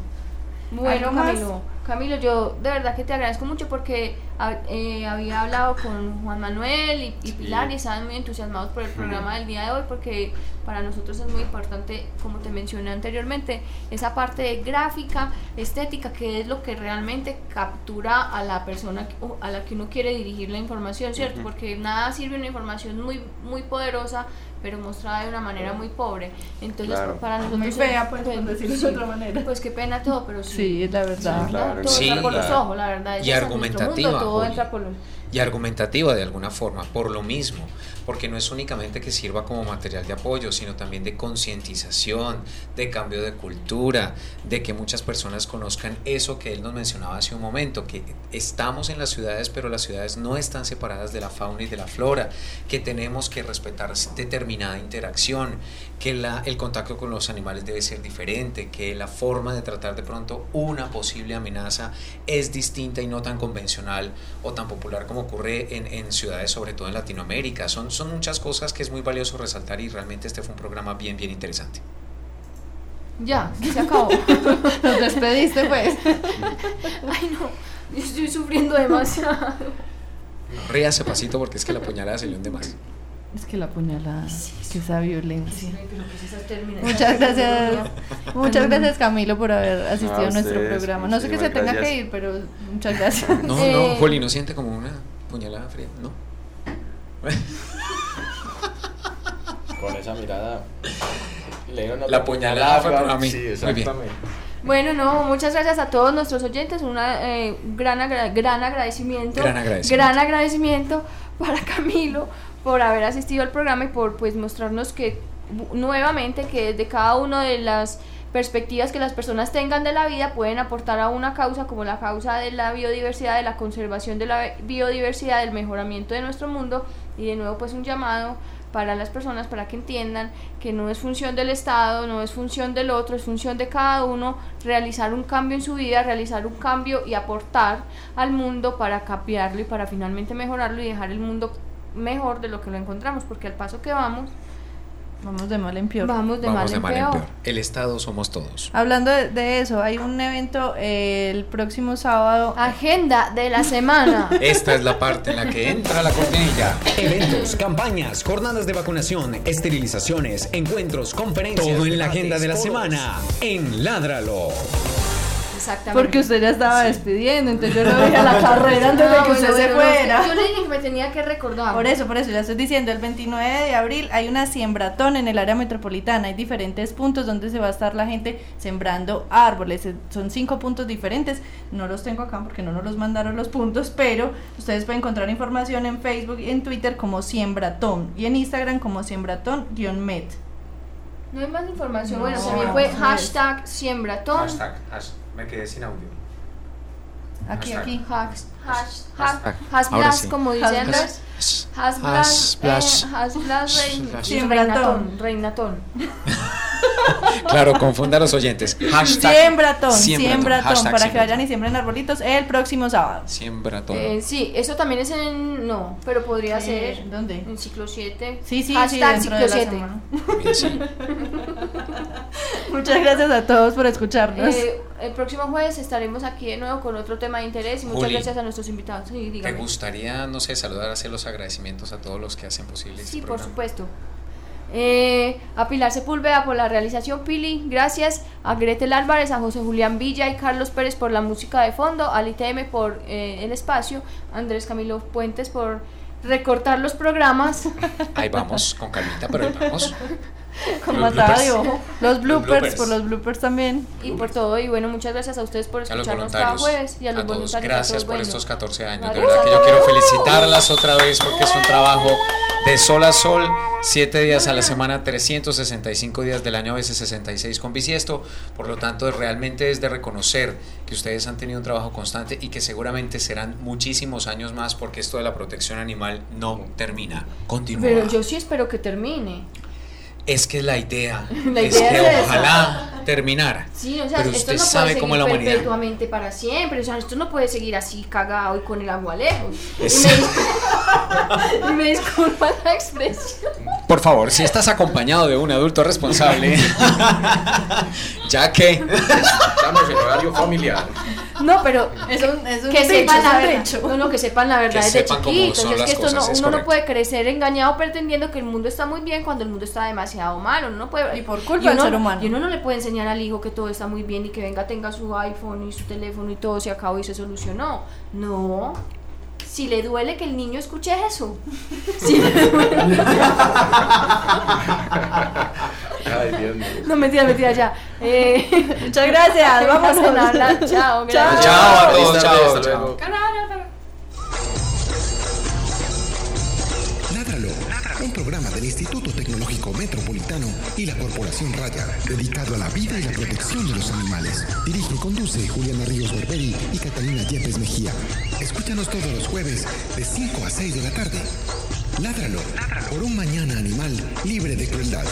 Bueno. Camilo, Camilo, yo de verdad que te agradezco mucho porque ah, eh, había hablado con Juan Manuel y, y Sí. Pilar y estaban muy entusiasmados por el programa del día de hoy porque para nosotros es muy importante, como te mencioné anteriormente, esa parte de gráfica, estética, que es lo que realmente captura a la persona a la que uno quiere dirigir la información, ¿cierto? Porque nada sirve una información muy, muy poderosa pero mostrada de una manera muy pobre. Entonces, Claro. para nosotros Muy fea, pues, por decirlo de otra manera. pues qué pena todo, pero sí. Sí, es la verdad. ¿no? Claro, todo Sí, entra por los ojos, la verdad. Y argumentativa, mundo, todo entra por los y argumentativa de alguna forma, por lo mismo, porque no es únicamente que sirva como material de apoyo, sino también de concientización, de cambio de cultura, de que muchas personas conozcan eso que él nos mencionaba hace un momento, que estamos en las ciudades, pero las ciudades no están separadas de la fauna y de la flora, que tenemos que respetar determinada interacción, que la, el contacto con los animales debe ser diferente, que la forma de tratar de pronto una posible amenaza es distinta y no tan convencional o tan popular como ocurre en, en ciudades, sobre todo en Latinoamérica. Son, son muchas cosas que es muy valioso resaltar y realmente este fue un programa bien, bien interesante. Ya, se acabó. Nos despediste, pues. Ay, no, yo estoy sufriendo demasiado. Ríase pasito porque es que la puñalada se le hunde más. Es que la puñalada, que esa violencia. Ay, pero ¿qué es esa terminación? Muchas gracias, muchas gracias Camilo por haber asistido No, a nuestro ustedes, programa. No sé que se tenga que ir, pero muchas gracias. No, Eh, no, Juli, no siente como una puñalada fría, ¿no? Con esa mirada. Le dieron La puñalada fue para mí. Sí, Muy bien. exactamente. Bueno, no, muchas gracias a todos nuestros oyentes, un gran, agra- gran agradecimiento. Gran agradecimiento. Gran agradecimiento para Camilo por haber asistido al programa y por pues mostrarnos que nuevamente que desde cada una de las perspectivas que las personas tengan de la vida pueden aportar a una causa como la causa de la biodiversidad, de la conservación de la biodiversidad, del mejoramiento de nuestro mundo. Y de nuevo pues un llamado para las personas para que entiendan que no es función del Estado, no es función del otro, es función de cada uno realizar un cambio en su vida, realizar un cambio y aportar al mundo para cambiarlo y para finalmente mejorarlo y dejar el mundo mejor de lo que lo encontramos, porque al paso que vamos, Vamos de mal en peor. vamos de Vamos mal de en mal en peor. peor. El Estado somos todos. Hablando de, de eso, hay un evento eh, el próximo sábado. Agenda de la semana. Esta es la parte en la que entra la cortinilla. Eventos, campañas, jornadas de vacunación, esterilizaciones, encuentros, conferencias. Todo en la agenda de la semana en Ládralo. Exactamente. Porque usted ya estaba despidiendo, entonces yo no veía la carrera antes de que bueno, usted se no, fuera. yo le dije que me tenía que recordar. Por eso, por eso, ya estoy diciendo, el 29 de abril hay una siembratón en el área metropolitana, hay diferentes puntos donde se va a estar la gente sembrando árboles, eh, son cinco puntos diferentes, no los tengo acá porque no nos los mandaron los puntos, pero ustedes pueden encontrar información en Facebook y en Twitter como siembratón y en Instagram como siembratón-met. No hay más información. No, bueno, también fue no, hashtag siembratón. Hashtag, hash- me quedé sin audio. Aquí, Hashtag. aquí. Hash, hash, Hashtag. hasblas, sí. como dice Hasblas. Eh, reinatón, reinatón. Claro, confunda a los oyentes. Hashtag Siembratón, siembratón, siembratón, hashtag para que siembratón. vayan y siembren arbolitos el próximo sábado. Siembra todo. Eh, sí, eso también es en. No, pero podría Eh, ser. ¿Dónde? En ciclo 7. Sí, Hashtag ciclo de la 7. semana. Bien, sí. Muchas gracias a todos por escucharnos. Eh, el próximo jueves estaremos aquí de nuevo con otro tema de interés y muchas Juli, gracias a nuestros invitados. Sí, ¿Te gustaría, no sé, saludar, hacer los agradecimientos a todos los que hacen posible este Sí, por supuesto. Eh, a Pilar Sepúlveda por la realización Pili, gracias. A Gretel Álvarez, a José Julián Villa y Carlos Pérez por la música de fondo, al ITM por eh, el espacio, Andrés Camilo Puentes por recortar los programas. Ahí vamos, con calmita, pero ahí vamos. Con los matada de bloopers. ojo. Los bloopers, por los bloopers también. y por todo. Y bueno, muchas gracias a ustedes por los escucharnos cada jueves y a los a todos, voluntarios. gracias todos, por bueno. estos 14 años. De verdad que yo quiero felicitarlas otra vez porque es un trabajo de sol a sol, 7 días a la semana, 365 días del año, a veces 66 con bisiesto. Por lo tanto, realmente es de reconocer que ustedes han tenido un trabajo constante y que seguramente serán muchísimos años más porque esto de la protección animal no termina. Continúa. Pero yo sí espero que termine. Es que la idea La es idea que es esa. ojalá terminara. Sí, o sea, Pero esto usted no puede sabe seguir cómo es la humanidad. perpetuamente para siempre. O sea, esto no puede seguir así cagado y con el agua lejos. Y me, Es- y me disculpa la expresión. Por favor, si estás acompañado de un adulto responsable, ya que Estamos en horario familiar. No, pero Es un, es un que sepan la verdad. No, no, que sepan la verdad Que desde chiquitos. Es que esto cosas, no, es uno no puede crecer engañado pretendiendo que el mundo está muy bien cuando el mundo está demasiado mal. Uno no puede, Y por culpa y del uno- ser humano. Y uno no le puede enseñar al hijo que todo está muy bien y que venga, tenga su iPhone y su teléfono y todo se acabó y se solucionó. No. Si le duele que el niño escuche eso. Si le duele- Ay, Dios mío. No, mentira, mentira, ya. Eh, Muchas gracias, vamos a hablar. Chao, Chao. gracias. Chao a todos, chao, hasta chao. luego. Ládralo, un programa del Instituto Tecnológico Metropolitano y la Corporación Raya, dedicado a la vida y la protección de los animales. Dirige y conduce Juliana Ríos Berberi y Catalina Yepes Mejía. Escúchanos todos los jueves de 5 a 6 de la tarde. Ládralo, por un mañana animal libre de crueldad.